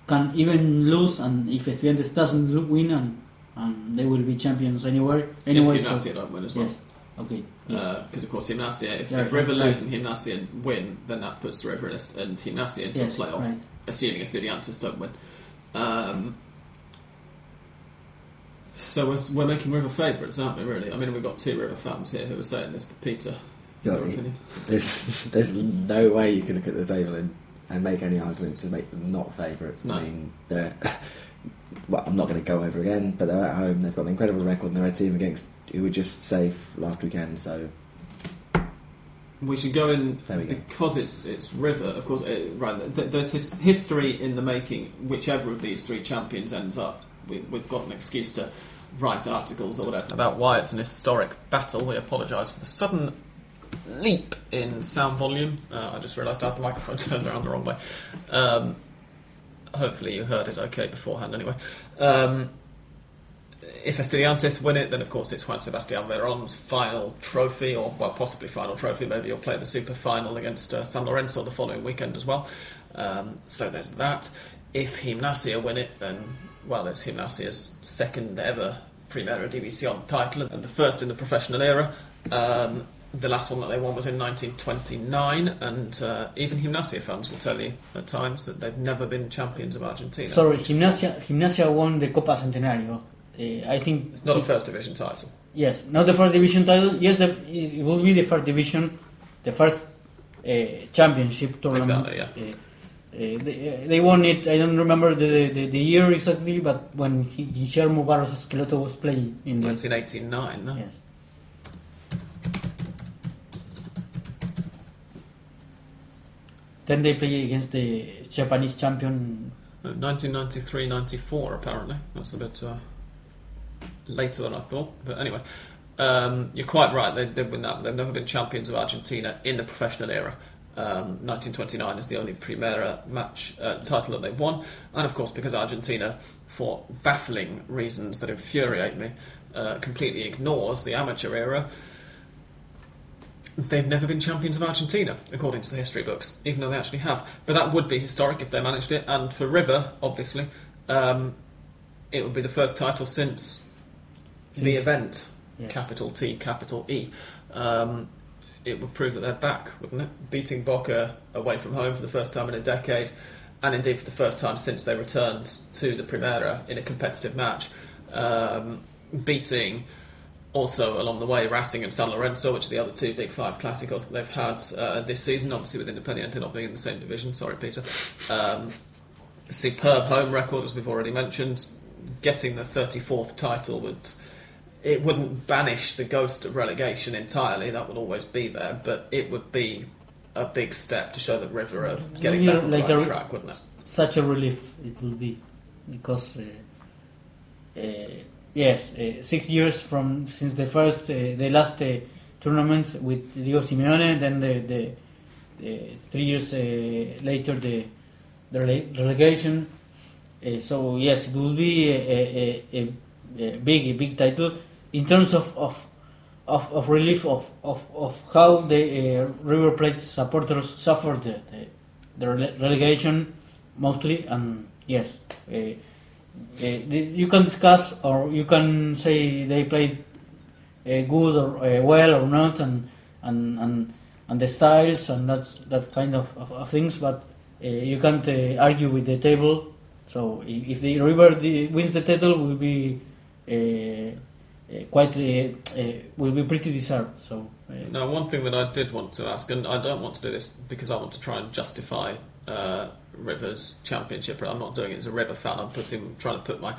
can even lose and if Estudiantes doesn't win and, and they will be champions anywhere anyway if so- don't win as well. yes okay yes. Because of course, Gimnasia. If, Yeah, if River right. lose and Gimnasia win, then that puts River and Est- and Gimnasia into yes a playoff. right. Assuming Estudiantes don't win. Um, so we're, we're making River favourites, aren't we? Really? I mean, we've got two River fans here who are saying this. But Peter, Yeah, it- There's there's no way you can look at the table and, and make any argument to make them not favourites. No. I mean, they're, well, I'm not going to go over again, but they're at home. They've got an incredible record, and they're a team against who were just safe last weekend. So We should go in There we go. because it's it's River. Of course, uh, right. th- There's his history in the making. Whichever of these three champions ends up, we, we've got an excuse to write articles or whatever about why it's an historic battle. We apologise for the sudden leap in sound volume. Uh, I just realised I had the microphone turned around the wrong way. Um, hopefully, you heard it okay beforehand. Anyway. Um, if Estudiantes win it, then of course it's Juan Sebastian Veron's final trophy, or well, possibly final trophy. Maybe you'll play the super final against uh, San Lorenzo the following weekend as well. Um, so there's that. If Gimnasia win it, then well, it's Gimnasia's second ever Primera División title and the first in the professional era. Um, the last one that they won was in 1929, and uh, even Gimnasia fans will tell you at times that they've never been champions of Argentina. sorry Gimnasia Gimnasia won the Copa Centenario uh, I think it's not the first division title. Yes, not the first division title. Yes, the, it will be the first division, the first uh, championship tournament. Exactly, Uh, uh, they, they won it. I don't remember the, the, the year exactly, but when Guillermo Barros Schelotto was playing in the 1989. No? yes, Then they play against the Japanese champion. 1993-94 Uh, apparently. That's a bit uh, later than I thought. But anyway, um, you're quite right. They. They've never been champions of Argentina in the professional era. Um, 1929 is the only Primera match uh, title that they've won, and of course because Argentina, for baffling reasons that infuriate me, uh, completely ignores the amateur era. They've never been champions of Argentina, according to the history books, even though they actually have. But that would be historic if they managed it. And for River, obviously, um, it would be the first title since the event, Yes. capital T, capital E. Um, it would prove that they're back, wouldn't it? Beating Boca away from home for the first time in a decade, and indeed for the first time since they returned to the Primera in a competitive match. Um, beating also along the way Racing and San Lorenzo, which are the other two big five classicos that they've had uh, this season. Obviously, with Independiente not being in the same division. Sorry, Peter. Um, superb home record, as we've already mentioned. Getting the 34th title would it wouldn't banish the ghost of relegation entirely. That would always be there, but it would be a big step to show that River are getting back on the right track, wouldn't it? Such a relief it will be, because uh, uh, yes, uh, six years from since the first, uh, the last uh, tournament with Diego Simeone, then the, the, three years later the the rele- relegation. So yes, it will be a, a, a, a big a big title in terms of of, of, of relief of, of, of how the uh, River Plate supporters suffered the, the, the rele- relegation mostly and yes uh, Eh, you can discuss or you can say they played uh, good or uh, well or not and and, and and the styles and that's that kind of, of, of things but eh, you can't argue with the table. So if the River wins the title will be quite will be pretty deserved. So Now, one thing that I did want to ask, and I don't want to do this because I want to try and justify uh, River's championship. I'm not doing it as a River fan. I'm putting, trying to put my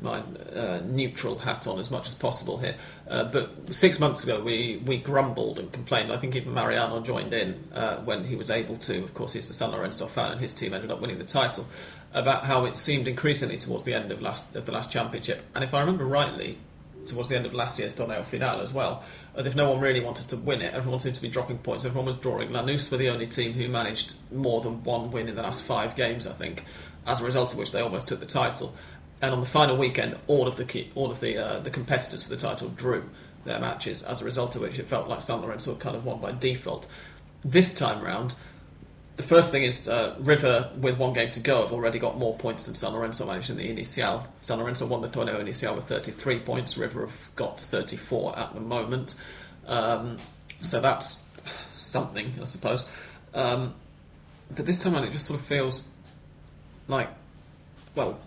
my uh, neutral hat on as much as possible here. Uh, but six months ago, we, we grumbled and complained. I think even Mariano joined in uh, when he was able to. Of course, he's the San Lorenzo fan, and his team ended up winning the title. About how it seemed increasingly towards the end of last of the last championship, and if I remember rightly, towards the end of last year's Torneo Final as well, as if no one really wanted to win it. Everyone seemed to be dropping points. Everyone was drawing. Lanús were the only team who managed more than one win in the last five games, I think, as a result of which they almost took the title. And on the final weekend, all of the key, all of the uh, the competitors for the title drew their matches, as a result of which it felt like San Lorenzo kind of won by default. This time round, the first thing is uh, River, with one game to go, have already got more points than San Lorenzo managed in the Inicial. San Lorenzo won the Torneo Inicial with 33 points. River have got 34 at the moment. Um, so that's something, I suppose. Um, but this time around, it just sort of feels like, well,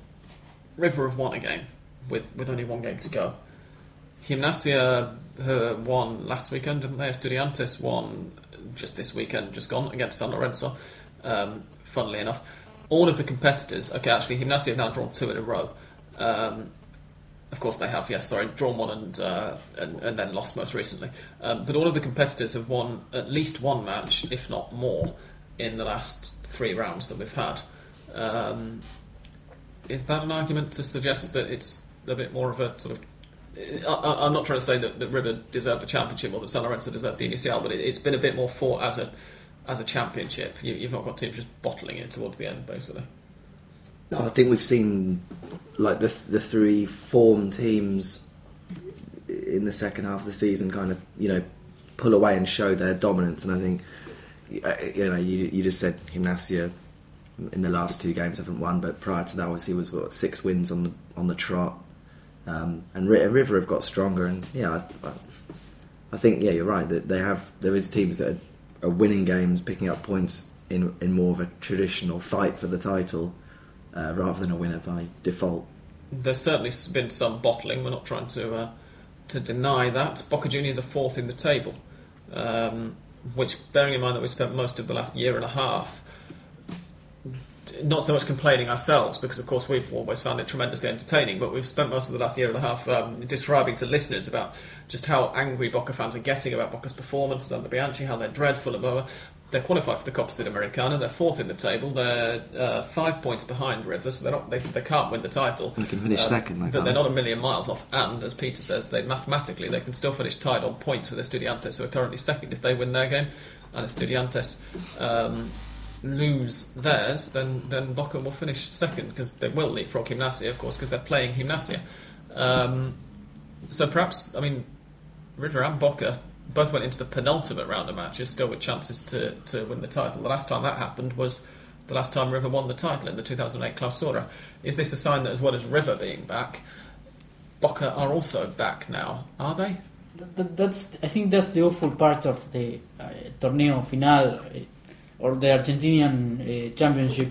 River have won a game with, with only one game to go. Gimnasia uh, won last weekend, didn't they? Estudiantes won just this weekend, just gone against San Lorenzo. Um, funnily enough, all of the competitors. Okay, actually, Gimnasia have now drawn two in a row. Um, of course, they have. Yes, sorry, drawn one and uh, and, and then lost most recently. Um, but all of the competitors have won at least one match, if not more, in the last three rounds that we've had. Um, is that an argument to suggest that it's a bit more of a sort of I, I'm not trying to say that, that River deserved the championship or that San Lorenzo deserved the Inicial, but it, it's been a bit more fought as a as a championship. You, you've not got teams just bottling it towards the end, basically. No, I think we've seen like the the three form teams in the second half of the season kind of you know pull away and show their dominance, and I think uh, you know you you just said Gimnasia in the last two games haven't won, but prior to that, obviously was what six wins on the on the trot, um, and Ri- River have got stronger, and yeah, I, I, I think yeah you're right that they have there is teams that are, are winning games, picking up points in in more of a traditional fight for the title uh, rather than a winner by default. There's certainly been some bottling. We're not trying to uh, to deny that. Boca Juniors are fourth in the table, um, which, bearing in mind that we spent most of the last year and a half not so much complaining ourselves, because of course we've always found it tremendously entertaining, but we've spent most of the last year and a half um, describing to listeners about just how angry Boca fans are getting about Boca's performances under Bianchi, how they're dreadful, and blah, blah. they're qualified for the Copa Sudamericana. They're fourth in the table. They're uh, five points behind River, so they're not. They, they can't win the title. They can finish Uh, second, they but can't. they're not a million miles off. And as Peter says, they mathematically they can still finish tied on points with Estudiantes, who are currently second if they win their game, and Estudiantes. Um, lose theirs, then then Boca will finish second because they will leapfrog Gimnasia, of course, because they're playing Gimnasia. Um, so perhaps, I mean, River and Boca both went into the penultimate round of matches, still with chances to, to win the title. The last time that happened was the last time River won the title in the 2008 Clausura. Is this a sign that, as well as River being back, Boca are also back now? Are they? That- that- that's I think that's the awful part of the uh, torneo final or the Argentinian uh, championship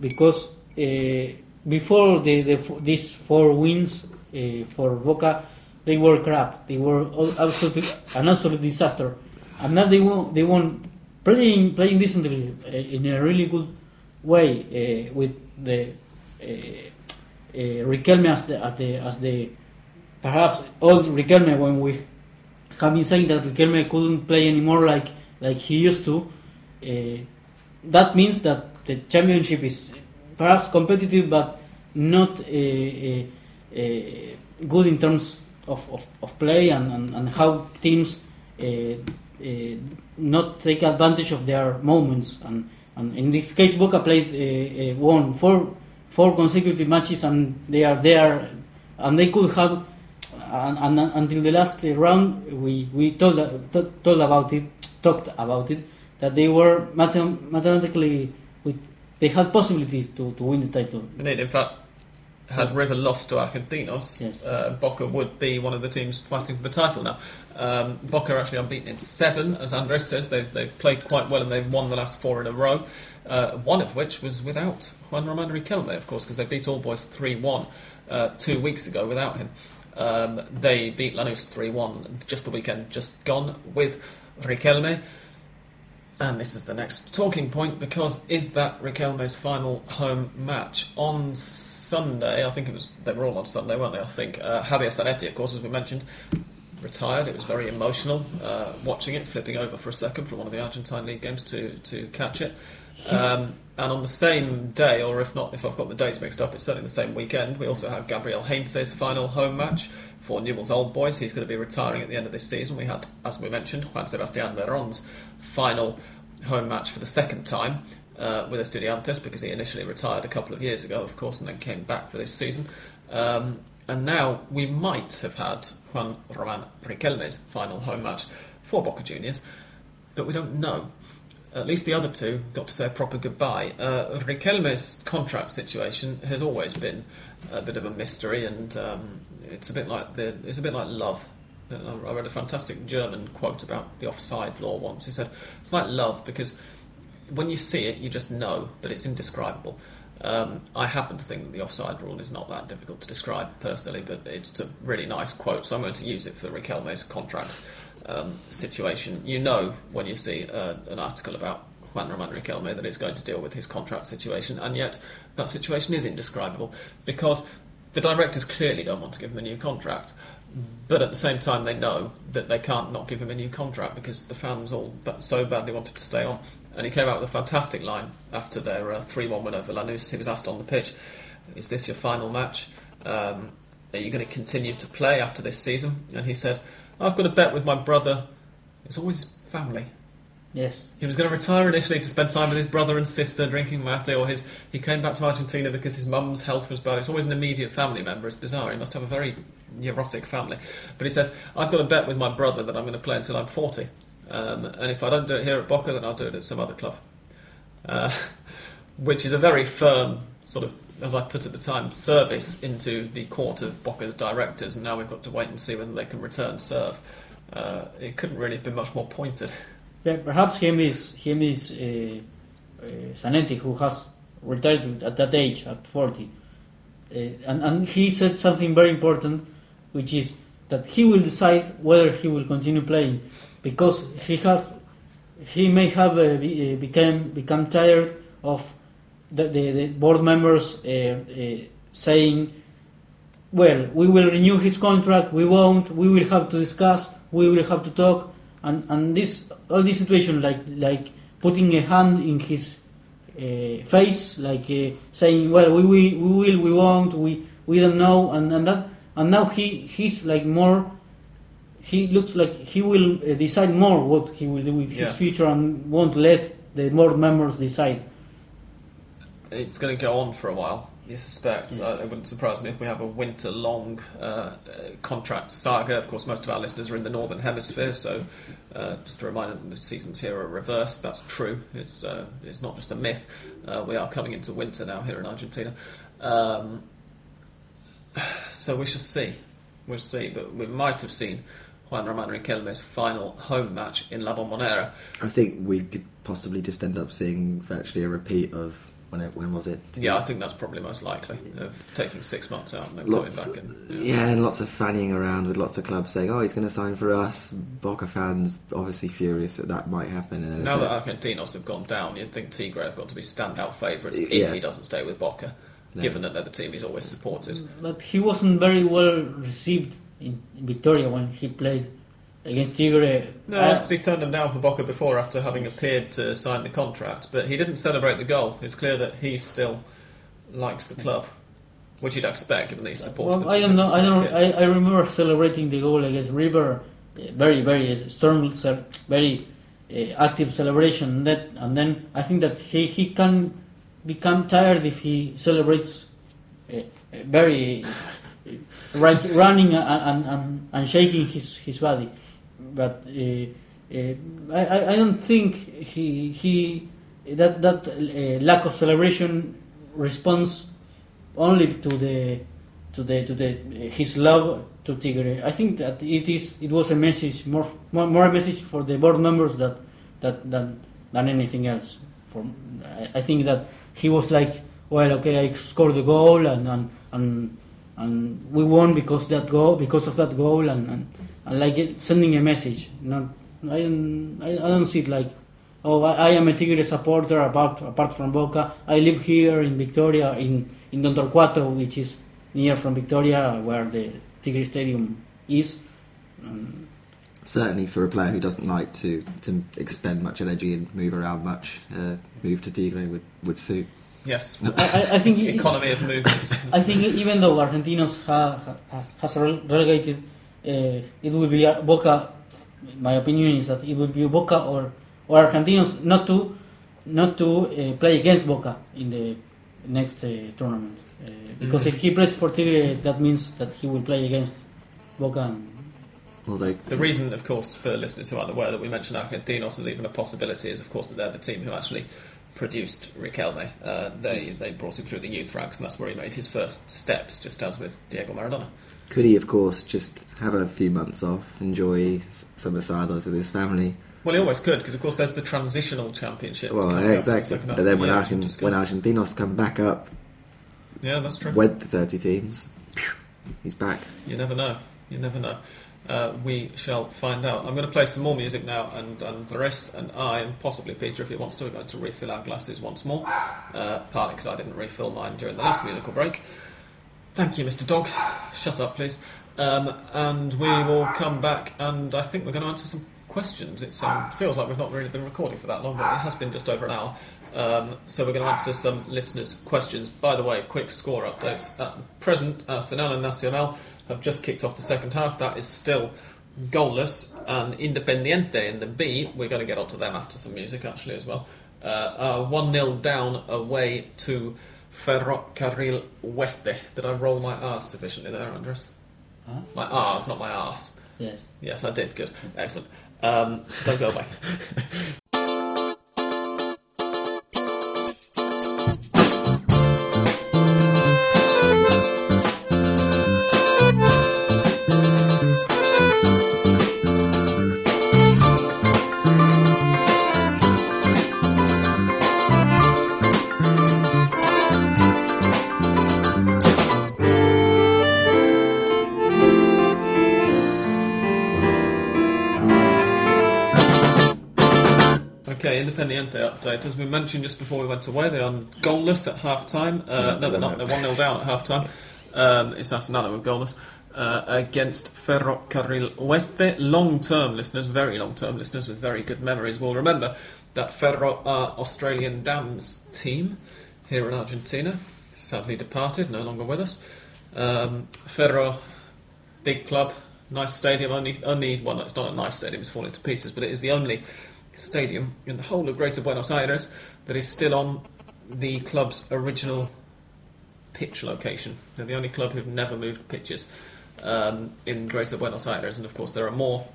because uh, before the, the these four wins uh, for Boca they were crap they were absolutely an absolute disaster and now they won they won playing playing decently uh, in a really good way with the uh, Riquelme as the, as the as the perhaps old Riquelme when we have been saying that Riquelme couldn't play anymore like like he used to. Uh, that means that the championship is perhaps competitive, but not uh, uh, good in terms of, of, of play and, and, and how teams not take advantage of their moments. And, and in this case, Boca played won four four consecutive matches, and they are there, and they could have. And, and until the last round, we we told to- told about it, talked about it, that they were mathem- mathematically with they had possibilities to, to win the title. Indeed, in fact, had River lost to Argentinos, Yes. uh, Boca would be one of the teams fighting for the title now. Um, Boca are actually unbeaten in seven, as Andres says. They've, they've played quite well and they've won the last four in a row. Uh, one of which was without Juan Roman Riquelme, of course, because they beat All Boys 3 1 uh, two weeks ago without him. Um, they beat Lanús 3 1 just the weekend just gone with Riquelme. And this is the next talking point because is that Riquelme's final home match on Sunday? I think it was they were all on Sunday, weren't they? I think uh, Javier Zanetti, of course, as we mentioned, retired. It was very emotional uh, watching it, flipping over for a second from one of the Argentine league games to to catch it. Um, and on the same day, or if not, if I've got the dates mixed up, it's certainly the same weekend. We also have Gabriel Heinze's final home match for Newell's Old Boys. He's going to be retiring at the end of this season. We had, as we mentioned, Juan Sebastian Veron's final home match for the second time uh, with Estudiantes because he initially retired a couple of years ago, of course, and then came back for this season. Um, and now we might have had Juan Roman Riquelme's final home match for Boca Juniors, but we don't know. At least the other two got to say a proper goodbye. Uh, Riquelme's contract situation has always been a bit of a mystery, and um, it's a bit like the it's a bit like love. I read a fantastic German quote about the offside law once. He said it's like love because when you see it, you just know, but it's indescribable. Um, I happen to think that the offside rule is not that difficult to describe personally, but it's a really nice quote, so I'm going to use it for Riquelme's contract um, situation. You know when you see uh, an article about Juan Roman Riquelme that it's going to deal with his contract situation, and yet that situation is indescribable because the directors clearly don't want to give him a new contract. But at the same time, they know that they can't not give him a new contract because the fans all so badly wanted to stay on. And he came out with a fantastic line after their uh, 3 1 win over Lanús. He was asked on the pitch, Is this your final match? Um, are you going to continue to play after this season? And he said, I've got a bet with my brother. It's always family. Yes. He was going to retire initially to spend time with his brother and sister drinking mate, or his he came back to Argentina because his mum's health was bad. It's always an immediate family member. It's bizarre. He must have a very neurotic family. But he says, I've got a bet with my brother that I'm going to play until I'm 40. Um, and if I don't do it here at Boca, then I'll do it at some other club. Uh, which is a very firm, sort of, as I put at the time, service into the court of Boca's directors. And now we've got to wait and see whether they can return serve. Uh, it couldn't really have been much more pointed. Yeah, perhaps him is him is uh, uh, who has retired at that age at 40, uh, and and he said something very important, which is that he will decide whether he will continue playing, because he has he may have uh, uh, become become tired of the, the, the board members uh, uh, saying, well, we will renew his contract, we won't, we will have to discuss, we will have to talk, and and this all this situation like like putting a hand in his uh, face, like uh, saying, "Well, we, we we will, we won't, we we don't know," and and that and now he he's like more. He looks like he will uh, decide more what he will do with Yeah. his future and won't let the board members decide. It's going to go on for a while. You suspect? Uh, it wouldn't surprise me if we have a winter-long uh, uh, contract saga. Of course, most of our listeners are in the northern hemisphere, so uh, just a reminder that the seasons here are reversed. That's true. It's uh, it's not just a myth. Uh, we are coming into winter now here in Argentina, um, so we shall see. We'll see, but we might have seen Juan Román Riquelme's final home match in La Bombonera. I think we could possibly just end up seeing virtually a repeat of when it, when was it? Yeah, I think that's probably most likely of taking six months out and then Lots, coming back in. yeah. and lots of fannying around with lots of clubs saying, "Oh, he's going to sign for us." Boca fans obviously furious that that might happen. And then Now if that it- Argentinos have gone down, you'd think Tigre have got to be standout favourites if Yeah. he doesn't stay with Boca, No. given that they're the team he's always supported. Mm, but he wasn't very well received in, in Victoria when he played against Tigre. No, Uh, because he turned them down for Boca before after having appeared to sign the contract, but he didn't celebrate the goal. It's clear that he still likes the club, which you'd expect given that he's supported. well, I don't know. I don't. I, I remember celebrating the goal against River, uh, very very strong, ce- very uh, active celebration. That and then I think that he he can become tired if he celebrates very right, running and, and, and, and shaking his, his body. But uh, uh, I, I don't think he he that that uh, lack of celebration responds only to the to the to the his love to Tigre. I think that it is it was a message more more, a message for the board members that that than than anything else. For I, I think that he was like, well, okay, I scored the goal and and and, and we won because that goal because of that goal and, and like it, sending a message. Not I don't I, I don't see it like. Oh, I, I am a Tigre supporter apart apart from Boca. I live here in Victoria, in in Don Torcuato, which is near from Victoria, where the Tigre Stadium is. Um, certainly for a player who doesn't like to to expend much energy and move around much, uh, move to Tigre would would suit. Yes, I, I- I think it- economy of movement. I think even though Argentinos ha, ha, has- has relegated, it will be uh, Boca. My opinion is that it will be Boca or or Argentinos not to not to uh, play against Boca in the next uh, tournament. Uh, because Mhm. if he plays for Tigre, that means that he will play against Boca. And, Although The reason, of course, for listeners who aren't aware that we mentioned Argentinos as even a possibility is, of course, that they're the team who actually produced Riquelme. Uh, they they brought him through the youth ranks, and that's where he made his first steps, just as with Diego Maradona. Could he, of course, just have a few months off, enjoy some asados with his family? Well, he always could, because of course there's the transitional championship. Well, yeah, in the exactly. But then when, year, Argent- when. Argentinos come back up yeah, that's true. with the thirty teams, he's back. You never know. You never know. Uh, we shall find out. I'm going to play some more music now, and Andres and I, and possibly Peter, if he wants to, are going to refill our glasses once more. Uh, partly because I didn't refill mine during the last musical break. Thank you, Mr. Dog. Shut up, please. Um, and we will come back, and I think we're going to answer some questions. It um, feels like we've not really been recording for that long, but it has been just over an hour. Um, so we're going to answer some listeners' questions. By the way, quick score updates. At present, Arsenal and Nacional have just kicked off the second half. That is still goalless. And Independiente in the B, we're going to get onto them after some music actually as well, uh, are 1 0 down away to Ferrocarril Oeste. Did I roll my R's sufficiently there, Andres? Huh? My R's, not my arse. yes. Yes, I did. Good. Excellent. Um, don't go away. mentioned just before we went away, they are goalless at half time. Uh, no, they're not. They're 1 0 down at half time. Um, it's who are goalless. uh, against Ferrocarril Oeste. Long term listeners, very long term listeners with very good memories will remember that Ferro are Australian Dams team here in Argentina. Sadly departed, no longer with us. Um, Ferro, big club, nice stadium. Only, only well, no, it's not a nice stadium; it's falling to pieces. But it is the only stadium in the whole of Greater Buenos Aires that is still on the club's original pitch location. They're the only club who've never moved pitches um, in Greater Buenos Aires, and of course there are more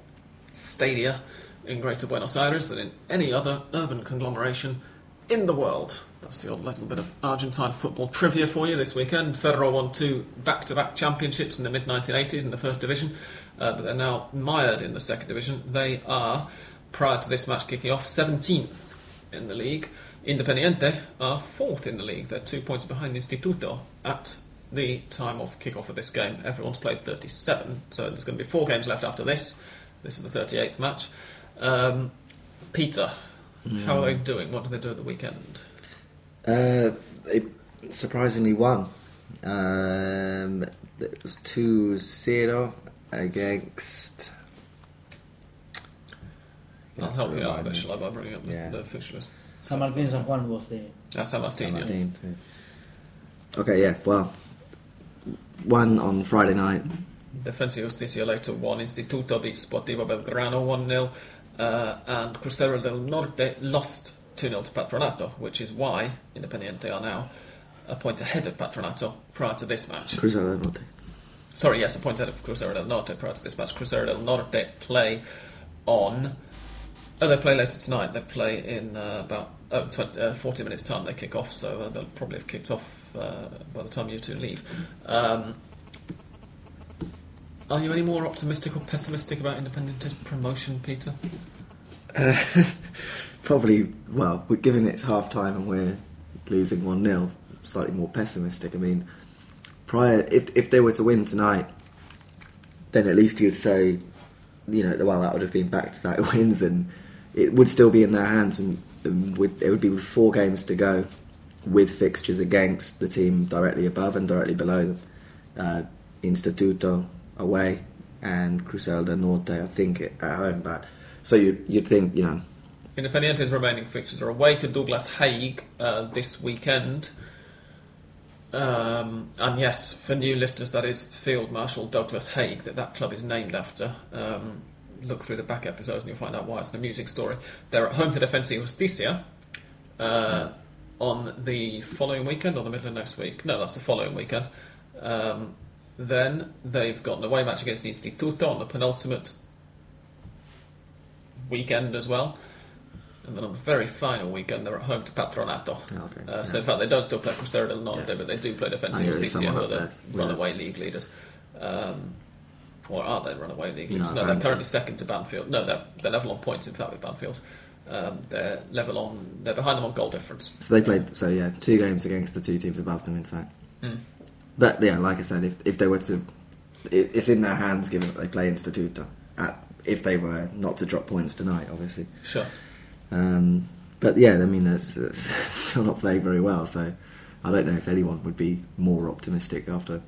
stadia in Greater Buenos Aires than in any other urban conglomeration in the world. That's the old little bit of Argentine football trivia for you this weekend. Ferro won two back-to-back championships in the mid 1980s in the first division, uh, but they're now mired in the second division. They are, prior to this match kicking off, 17th in the league. Independiente are fourth in the league. They're two points behind Instituto at the time of kick-off of this game. Everyone's played 37, so there's going to be four games left after this. This is the 38th match. Um, Peter, how are they doing? What did they do at the weekend? Uh, they surprisingly won. Um, it was 2 0 against. I'll have help you out a bit, shall I, by bringing up the, Yeah. the fixture list. San Martin San Juan was the Ah, San Martin, San yeah. Martin, too. Okay, yeah, well, one on Friday night. Defensa y Justicia later won. Instituto beat Sportivo Belgrano 1 0. Uh, and Crucero del Norte lost 2 0 to Patronato, which is why Independiente are now a point ahead of Patronato prior to this match. Crucero del Norte. Sorry, yes, a point ahead of Crucero del Norte prior to this match. Crucero del Norte play on. Oh, they play later tonight. They play in uh, about oh, 20, uh, 40 minutes' time. They kick off, so uh, they'll probably have kicked off uh, by the time you two leave. Um, are you any more optimistic or pessimistic about independent promotion, Peter? Uh, probably, well, we're giving it half time and we're losing 1 0. Slightly more pessimistic. I mean, prior, if, if they were to win tonight, then at least you'd say, you know, well, that would have been back to back wins and it would still be in their hands and, and with, it would be with four games to go with fixtures against the team directly above and directly below them. Uh, Instituto away and Crucero del Norte, I think, at home. But so you, you'd think, you know, Independiente's remaining fixtures are away to Douglas Haig uh, this weekend. Um, and yes, for new listeners, that is Field Marshal Douglas Haig, that that club is named after. Um, look through the back episodes and you'll find out why. It's an amusing story. They're at home to Defensa Justicia uh, on the following weekend or the middle of next week. No, that's the following weekend. Um, then they've got an away match against Instituto on the penultimate weekend as well. And then on the very final weekend, they're at home to Patronato. Okay, Uh, so, in fact, they don't still play Crucero del Norte, Yeah. but they do play Defensa I y hear there's Justicia, who are the runaway league leaders. Um, or are they runaway league No, leaders? No, they're currently second to Banfield. No, they're, they're level on points, in fact, with Banfield. Um, they're level on. They're behind them on goal difference. So they played. So yeah, two games against the two teams above them. In fact, Mm. but yeah, like I said, if if they were to, it, it's in their hands given that they play Instituto. At, if they were not to drop points tonight, obviously. Sure. Um, but yeah, I mean, they're still not playing very well. So I don't know if anyone would be more optimistic after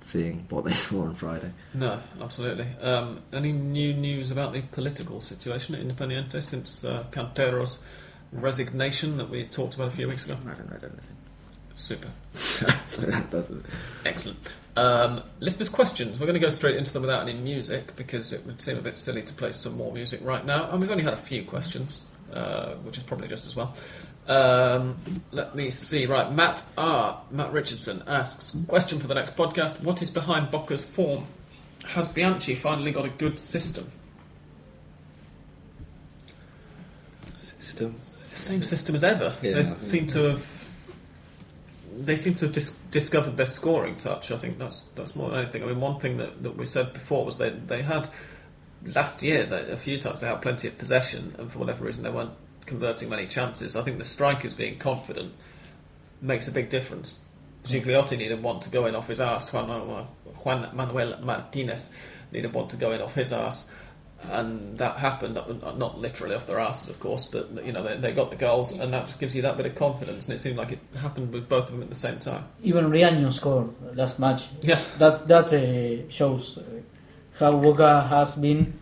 seeing what they saw on Friday. No, absolutely. Um, any new news about the political situation at Independiente since uh, Cantero's resignation that we talked about a few weeks ago? I haven't read anything. Super. so that doesn't. Excellent. Um, listeners' questions. We're going to go straight into them without any music because it would seem a bit silly to play some more music right now. And we've only had a few questions, uh, which is probably just as well. Um, let me see. Right, Matt R. Matt Richardson asks question for the next podcast. What is behind Boca's form? Has Bianchi finally got a good system? System. Same system as ever. Yeah, they seem to have. They seem to have dis- discovered their scoring touch. I think that's that's more than anything. I mean, one thing that, that we said before was they they had last year that a few times they had plenty of possession, and for whatever reason they weren't converting many chances. I think the strikers being confident makes a big difference. Gigliotti needed want to go in off his ass. Juan, Juan Manuel Martinez needed want to go in off his ass, and that happened not- literally off their asses, of course, but you know they, they got the goals, and that just gives you that bit of confidence. And it seemed like it happened with both of them at the same time. Even Riaño scored last match. Yeah, That that uh, shows uh, how Boca has been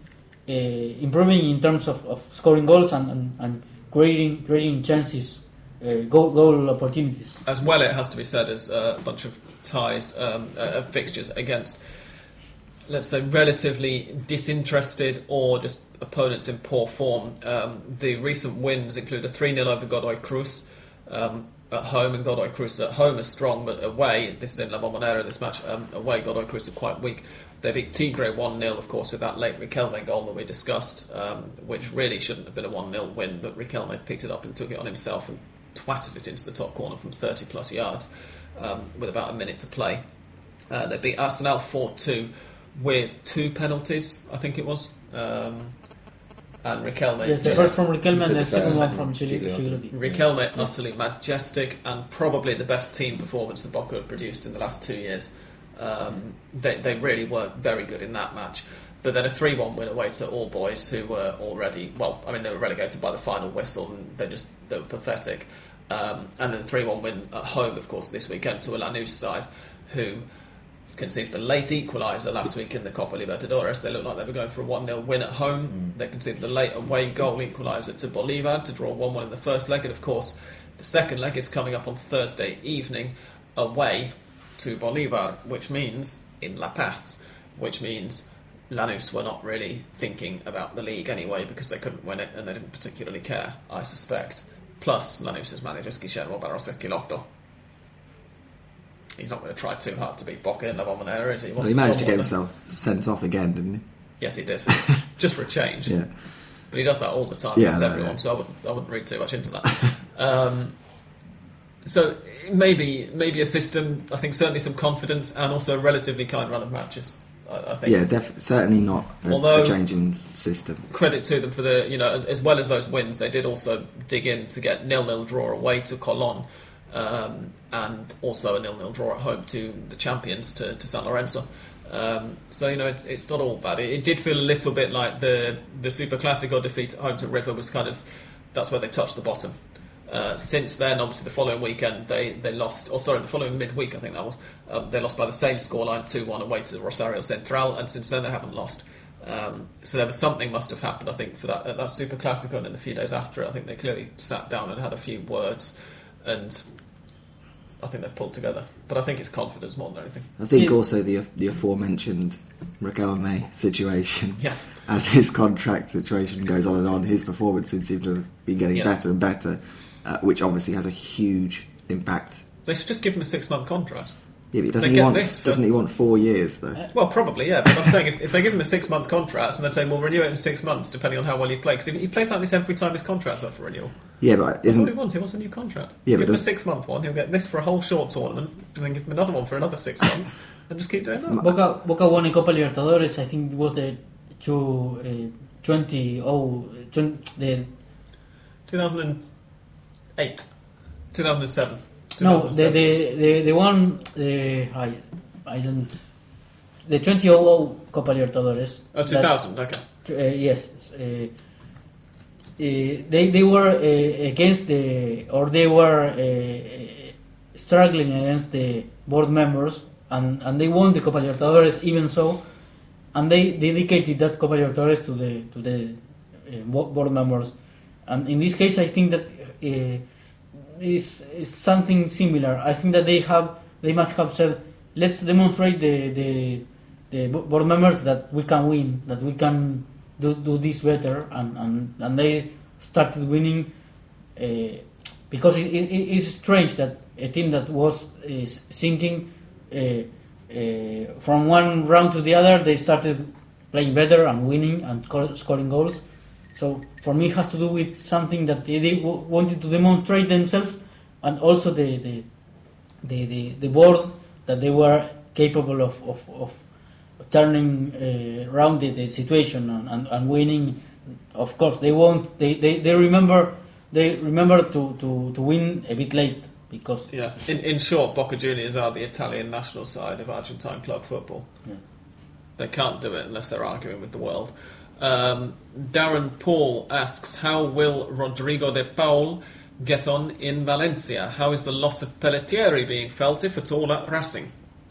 uh, improving in terms of, of scoring goals and, and, and creating creating chances, uh, goal, goal opportunities. as well, it has to be said as uh, a bunch of ties, um, uh, fixtures against, let's say, relatively disinterested or just opponents in poor form. Um, the recent wins include a 3 0 over Godoy Cruz um, at home, and Godoy Cruz at home is strong, but away, this is in La Bombonera, this match, um, away, Godoy Cruz are quite weak. They beat Tigre 1 0, of course, with that late Riquelme goal that we discussed, um, which really shouldn't have been a 1 0 win, but Riquelme picked it up and took it on himself and twatted it into the top corner from 30 plus yards um, with about a minute to play. Uh, they beat Arsenal 4 2 with two penalties, I think it was. Um, and Riquelme. Yes, the first from Riquelme and the the second one from Chile- Gigliotti. Gigliotti. Riquelme utterly majestic and probably the best team performance that Boca have produced in the last two years. Um, they, they really were very good in that match. But then a 3 1 win away to All Boys, who were already, well, I mean, they were relegated by the final whistle and they just they were pathetic. Um, and then a 3 1 win at home, of course, this weekend to a Lanús side, who conceded a late equaliser last week in the Copa Libertadores. They looked like they were going for a 1 0 win at home. They conceded a late away goal equaliser to Bolivar to draw 1 1 in the first leg. And of course, the second leg is coming up on Thursday evening away to Bolivar, which means in La Paz, which means Lanús were not really thinking about the league anyway because they couldn't win it and they didn't particularly care, I suspect. Plus, Lanús's manager is Guillermo Barros Schelotto. He's not going to try too hard to beat Boca in La Bombonera, is he? Well, he managed to get himself sent off again, didn't he? Yes, he did. Just for a change. Yeah. But he does that all the time. Yeah, That's I everyone. So I wouldn't, I wouldn't read too much into that. um, so maybe maybe a system. I think certainly some confidence and also a relatively kind run of matches. I, I think. Yeah, def- certainly not a, Although- a change in system. Credit to them for the you know as well as those wins, they did also dig in to get nil nil draw away to Colon. Um, and also a nil-nil draw at home to the champions to, to San Lorenzo. Um, so you know it's it's not all bad. It, it did feel a little bit like the the Super Classico defeat at home to River was kind of that's where they touched the bottom. Uh, since then, obviously, the following weekend they, they lost, or sorry, the following midweek I think that was, um, they lost by the same scoreline, two one away to Rosario Central, and since then they haven't lost. Um, so there was something must have happened, I think, for that that Super Classico, and then a few days after it, I think they clearly sat down and had a few words, and I think they've pulled together. But I think it's confidence more than anything. I think Yeah. also the the aforementioned may situation, Yeah. as his contract situation goes on and on, his performances seem to have been getting Yeah. better and better, uh, which obviously has a huge impact. They should just give him a six month contract. Yeah, but doesn't he want this for- doesn't he want four years though? Well, probably, yeah. But I'm saying if, if they give him a six month contract and they say, well, renew it in six months, depending on how well you play, because he plays like this every time his contract's up for renewal. Yeah, but That's what he wants. He wants a new contract. Yeah, give but him a six month one. He'll get this for a whole short tournament, and then give him another one for another six months, and just keep doing that. Boca, Boca won a Copa Libertadores. I think it was the two, uh, 20, oh, 20, the 2008, 2007. no, the 2007 the the, the one the I I don't the 2000 Copa Libertadores. Oh, 2000, okay. Uh, yes. Uh, uh, they they were uh, against the or they were uh, struggling against the board members and, and they won the Copa Libertadores even so and they dedicated that Copa Libertadores to the to the uh, board members and in this case I think that uh, is, is something similar. I think that they have they must have said let's demonstrate the the, the board members that we can win that we can do, do this better. And, and, and they started winning uh, because it, it, it's strange that a team that was uh, sinking uh, uh, from one round to the other they started playing better and winning and sco- scoring goals so for me it has to do with something that they, they w- wanted to demonstrate themselves and also the the, the, the, the board that they were capable of, of, of turning uh, around the, the situation and, and, and winning of course they won't they, they, they remember they remember to, to, to win a bit late because Yeah. In, in short, Boca Juniors are the Italian national side of Argentine club football. Yeah. They can't do it unless they're arguing with the world. Um, Darren Paul asks, how will Rodrigo de Paul get on in Valencia? How is the loss of Pelletieri being felt, if at all, at Racing?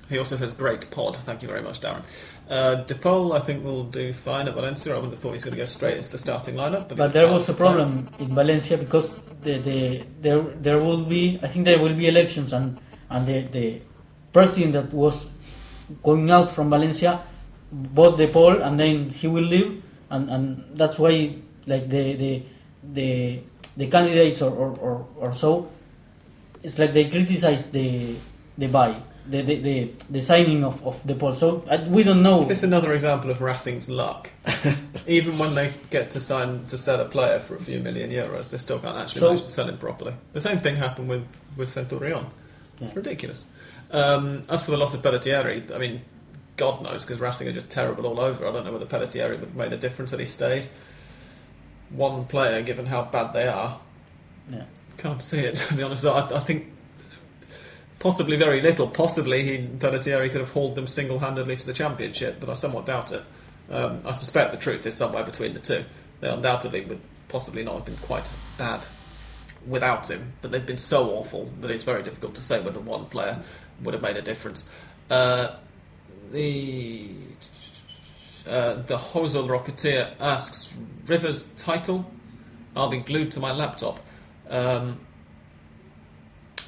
He also says, great pod. Thank you very much, Darren. Uh, de Paul, I think, will do fine at Valencia. I wouldn't have thought he's going to go straight into the starting lineup. But, But there was a problem in Valencia because the, the there there will be I think there will be elections and and the, the president that was going out from Valencia bought De Paul and then he will leave and, and that's why like the the the, the candidates or, or, or, or so it's like they criticize the the buy the the, the, the signing of, of De Paul so uh, we don't know Is this another example of Racing's luck? Even when they get to sign to sell a player for a few million euros, they still can't actually So- manage to sell him properly. The same thing happened with with Centurion. Yeah. Ridiculous. Um, as for the loss of Pelletieri, I mean, God knows because Racing are just terrible all over. I don't know whether Pelletieri would have made a difference had he stayed. One player, given how bad they are, yeah. can't see it. To be honest, I, I think possibly very little. Possibly he Pelletieri could have hauled them single-handedly to the championship, but I somewhat doubt it. Um, I suspect the truth is somewhere between the two. They undoubtedly would possibly not have been quite as bad without him, but they've been so awful that it's very difficult to say whether one player would have made a difference. Uh, the uh, the Hosel Rocketeer asks Rivers title. I'll be glued to my laptop. Um,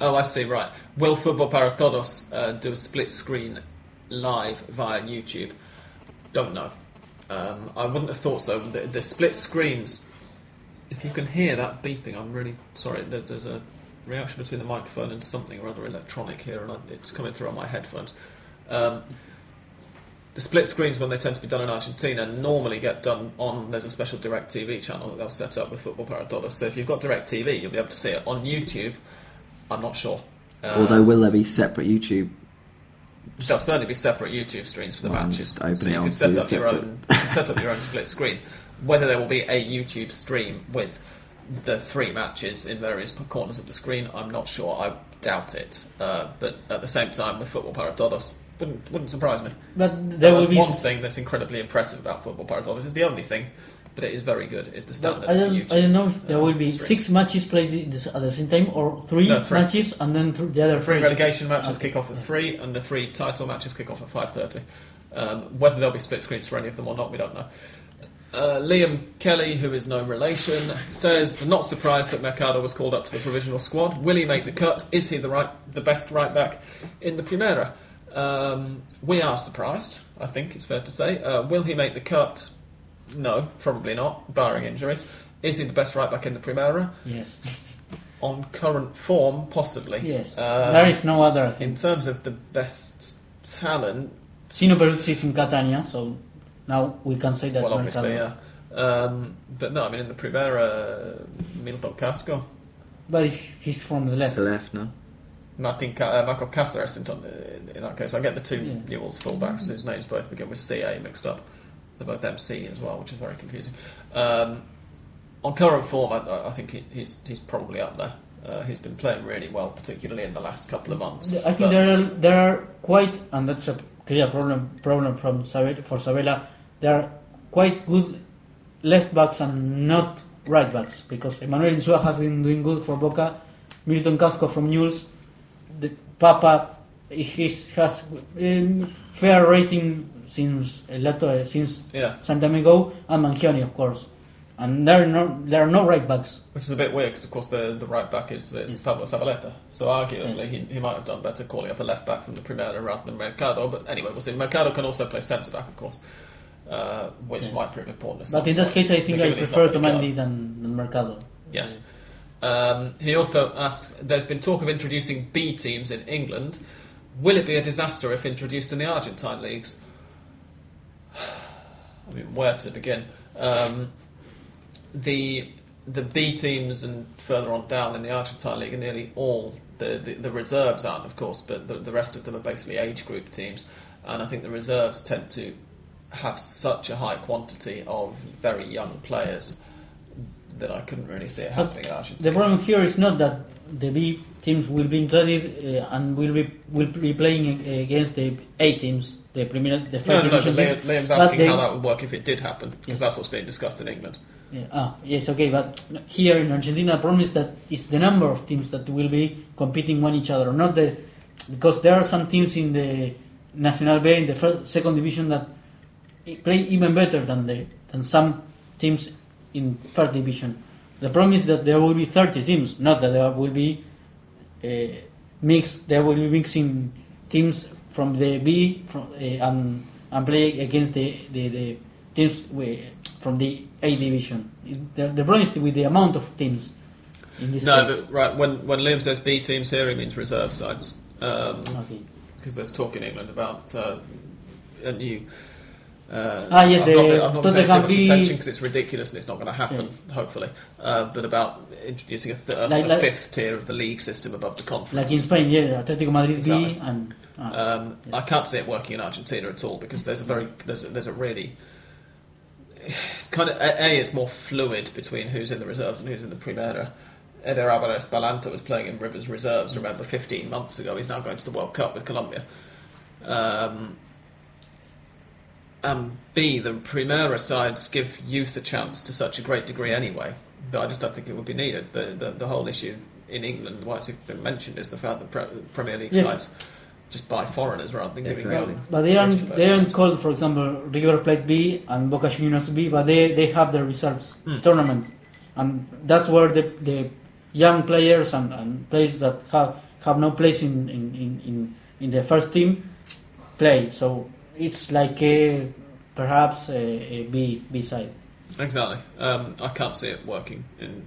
oh, I see. Right. Will Fútbol Para Todos uh, do a split screen live via YouTube? Don't know. Um, I wouldn't have thought so. The, the split screens. If you can hear that beeping, I'm really sorry. There, there's a reaction between the microphone and something or other electronic here, and I, it's coming through on my headphones. Um, the split screens, when they tend to be done in Argentina, normally get done on. There's a special DirecTV channel that they'll set up with Fútbol Para Todos. So if you've got DirecTV, you'll be able to see it on YouTube. I'm not sure. Uh, Although, will there be separate YouTube? There'll certainly be separate YouTube streams for the Well, matches. so you can set up your own set up your own split screen. Whether there will be a YouTube stream with the three matches in various corners of the screen, I'm not sure. I doubt it. Uh, but at the same time, with Fútbol Para Todos, wouldn't wouldn't surprise me. but there will be one s- thing that's incredibly impressive about Fútbol Para Todos. It's the only thing, but it is very good. Is the standard I don't, YouTube. I don't know if there uh, will be streams. six matches played this- at the same time or three, No, three. matches and then th- the other three three. relegation matches Okay. kick off at three, and the three title matches kick off at five thirty. Um, whether there'll be split screens for any of them or not, we don't know. Uh, Liam Kelly, who is no relation, says not surprised that Mercado was called up to the provisional squad. Will he make the cut? Is he the right, the best right back in the Primera? Um, we are surprised. I think it's fair to say. Uh, will he make the cut? No, probably not, barring injuries. Is he the best right back in the Primera? Yes, On current form, possibly. yes. Um, there is no other. I in terms of the best talent, Gino Peruzzi is in Catania, so now we can say that well, obviously, yeah. Um, but no, I mean in the Primera, Milton Casco, But he's from the left. The left, no. Martin uh, Marcos Cáceres in, in, that case. I get the two Yeah. Newell's fullbacks whose names both begin with CA mixed up. They're both MC as well, which is very confusing. Um, on current form, I, I think he, he's he's probably up there. Uh, he's been playing really well, particularly in the last couple of months. I think But- there are there are quite, and that's a clear problem problem from Sabella, for Sabella. There are quite good left backs and not right backs because Emmanuel Insua has been doing good for Boca. Milton Casco from Newell's, Papa, he's, has um, fair rating since a lot of, since yeah, some time ago, and Mangione of course. And there are no there are no right backs. Which is a bit weird because, of course, the, the right back is, is Yes. Pablo Zabaleta. So, arguably, Yes. he, he might have done better calling up a left back from the Primera rather than Mercado. But anyway, we'll see. Mercado can also play centre back, of course, uh, which Yes. might prove important. But in this case, I think I prefer Tomandi than, than Mercado. Yes. Um, he also asks There's been talk of introducing B teams in England. Will it be a disaster if introduced in the Argentine leagues? I mean, where to begin? Um, the the B teams and further on down in the Argentine league are nearly all the, the, the reserves aren't, of course, but the, the rest of them are basically age group teams, and I think the reserves tend to have such a high quantity of very young players then I couldn't really see it But happening in The problem here is not that the B teams will be included uh, and will be will be playing against the A teams, the premier, the no, first no, no, division but teams. Liam's asking they- how that would work if it did happen, because that's what's being discussed in England. Yeah, ah, yes, okay, but here in Argentina, the problem is that it's the number of teams that will be competing one each other, not the because there are some teams in the National B in the first, second division that play even better than the than some teams in first division. The problem is that there will be 30 teams, not that there will be uh, mixed. There will be mixing teams from the B from, uh, and and play against the the, the teams from the A division. The, the problem is with the amount of teams in this No, case. but right when when Liam says B teams here, he means reserve sides. Um, Okay. because there's talk in England about uh, a new. Uh, Ah, yes, I'm the not, I'm not paying too much attention because it's ridiculous and it's not going to happen. Hopefully, uh, but about introducing a, th- a, Like- a like- fifth tier of the league system above the conference. Like in Spain, yeah, Atletico Madrid Exactly. B and ah, Um, Yes. I can't see it working in Argentina at all because there's a very there's a, there's a really it's kind of a, a it's more fluid between who's in the reserves and who's in the Primera. Eder Alvarez Balanta was playing in Rivers reserves. Remember, 15 months ago, he's now going to the World Cup with Colombia. Um, and B, the Primera sides give youth a chance to such a great degree anyway. But I just don't think it would be needed. The the, the whole issue in England, why it's been mentioned, is the fact that pre- Premier League Yes. sides just buy foreigners rather than giving Exactly. them. But they aren't they aren't called, for example, River Plate B and Boca Juniors B, but they, they have their reserves Hmm. tournament, and that's where the the young players and, and players that have have no place in in, in, in, in the first team play. So it's like a perhaps a, a B B side. Exactly. Um, I can't see it working in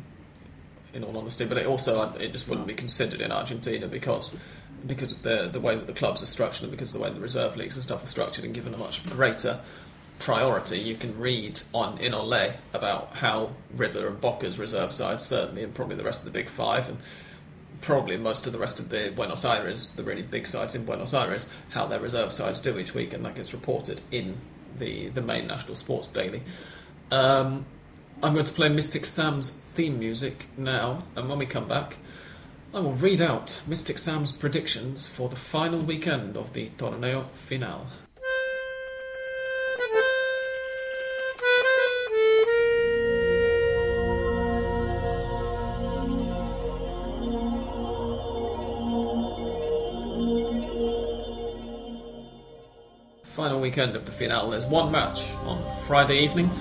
in all honesty, but it also it just wouldn't be considered in Argentina because because of the the way that the clubs are structured and because of the way the reserve leagues and stuff are structured and given a much greater priority. You can read on in Ole about how River and Boca's reserve sides certainly and probably the rest of the big five and probably most of the rest of the Buenos Aires, the really big sides in Buenos Aires, how their reserve sides do each week, and that gets reported in the the main national sports daily. Um, I'm going to play Mystic Sam's theme music now, and when we come back, I will read out Mystic Sam's predictions for the final weekend of the Torneo Final. Weekend of the final. There's one match on Friday evening.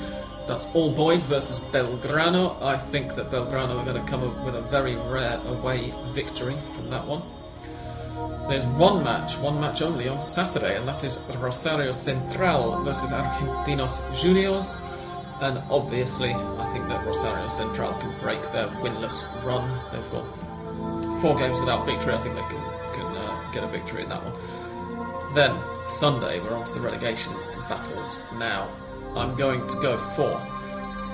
That's all boys versus Belgrano. I think that Belgrano are going to come up with a very rare away victory from that one. There's one match, one match only on Saturday, and that is Rosario Central versus Argentinos Juniors. And obviously, I think that Rosario Central can break their winless run. They've got four games without victory. I think they can can uh, get a victory in that one. Then Sunday, we're on to the relegation battles now. I'm going to go for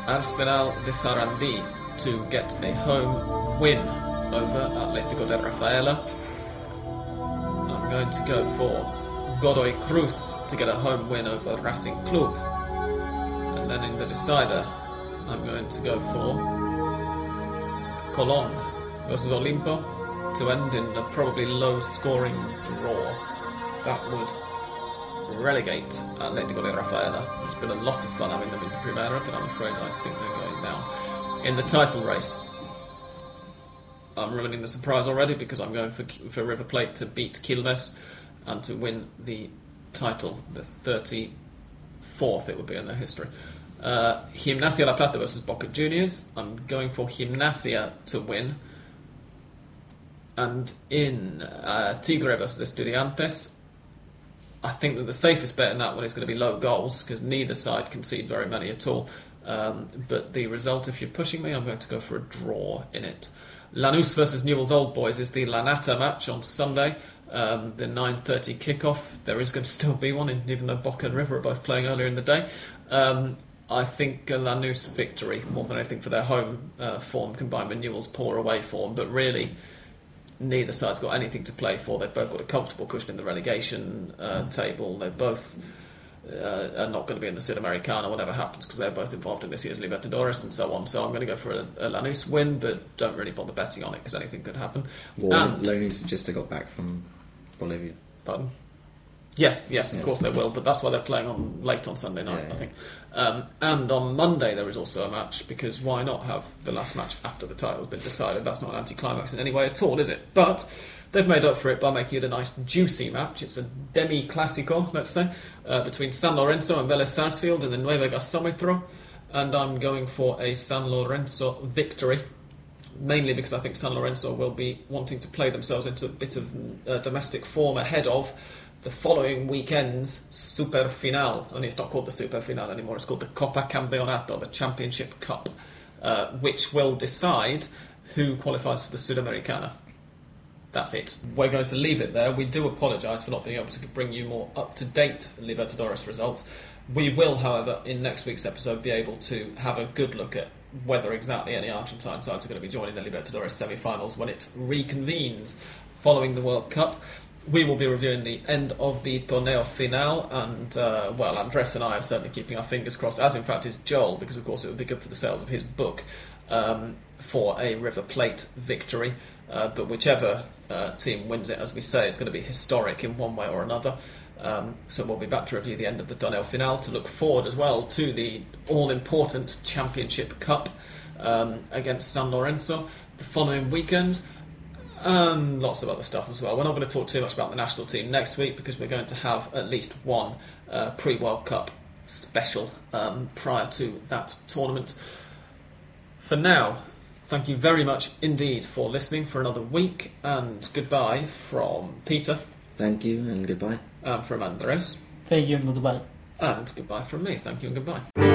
Arsenal de Sarandi to get a home win over Atletico de Rafaela. I'm going to go for Godoy Cruz to get a home win over Racing Club. And then in the decider, I'm going to go for Colon versus Olimpo to end in a probably low scoring draw. That would relegate Atletico de Rafaela. It's been a lot of fun having them in the Primera, but I'm afraid I think they're going down. In the title race, I'm ruining the surprise already because I'm going for, for River Plate to beat Quilmes and to win the title, the 34th it would be in their history. Uh, Gimnasia La Plata versus Boca Juniors. I'm going for Gimnasia to win. And in uh, Tigre versus Estudiantes, I think that the safest bet in that one is going to be low goals because neither side concede very many at all. Um, but the result, if you're pushing me, I'm going to go for a draw in it. Lanús versus Newell's Old Boys is the Lanata match on Sunday. Um, the 9:30 kickoff. There is going to still be one, even though Boca and River are both playing earlier in the day. Um, I think a Lanús victory more than anything for their home uh, form combined with Newell's poor away form. But really, neither side's got anything to play for. They've both got a comfortable cushion in the relegation uh, table. They're both uh, are not going to be in the Sudamericana, whatever happens, because they're both involved in this year's Libertadores and so on. So I'm going to go for a, a Lanús win, but don't really bother betting on it because anything could happen. Well, And- Lanús just got back from Bolivia. Pardon? Yes, yes, of Yes. course they will, but that's why they're playing on late on Sunday night, Yeah, I yeah. Um, and on Monday there is also a match because why not have the last match after the title's been decided? That's not an anticlimax in any way at all, is it? But they've made up for it by making it a nice juicy match. It's a demi classico, let's say, uh, between San Lorenzo and Vélez Sarsfield in the Nueva Gasómetro, and I'm going for a San Lorenzo victory mainly because I think San Lorenzo will be wanting to play themselves into a bit of uh, domestic form ahead of the following weekend's Super Final. Only it's not called the Super Final anymore, it's called the Copa Campeonato, the Championship Cup, uh, which will decide who qualifies for the Sudamericana. That's it. We're going to leave it there. We do apologise for not being able to bring you more up to date Libertadores results. We will, however, in next week's episode, be able to have a good look at whether exactly any Argentine sides are going to be joining the Libertadores semi finals when it reconvenes following the World Cup. We will be reviewing the end of the Torneo Final, and uh, well, Andres and I are certainly keeping our fingers crossed, as in fact is Joel, because of course it would be good for the sales of his book um, for a River Plate victory. Uh, but whichever uh, team wins it, as we say, it's going to be historic in one way or another. Um, so we'll be back to review the end of the Torneo Final to look forward as well to the all-important Championship Cup um, against San Lorenzo the following weekend and lots of other stuff as well. We're not going to talk too much about the national team next week because we're going to have at least one uh, pre World Cup special um, prior to that tournament. For now, thank you very much indeed for listening for another week, and goodbye from Peter, Thank you and goodbye. and from Andres, Thank you and goodbye. and goodbye from me. Thank you and goodbye.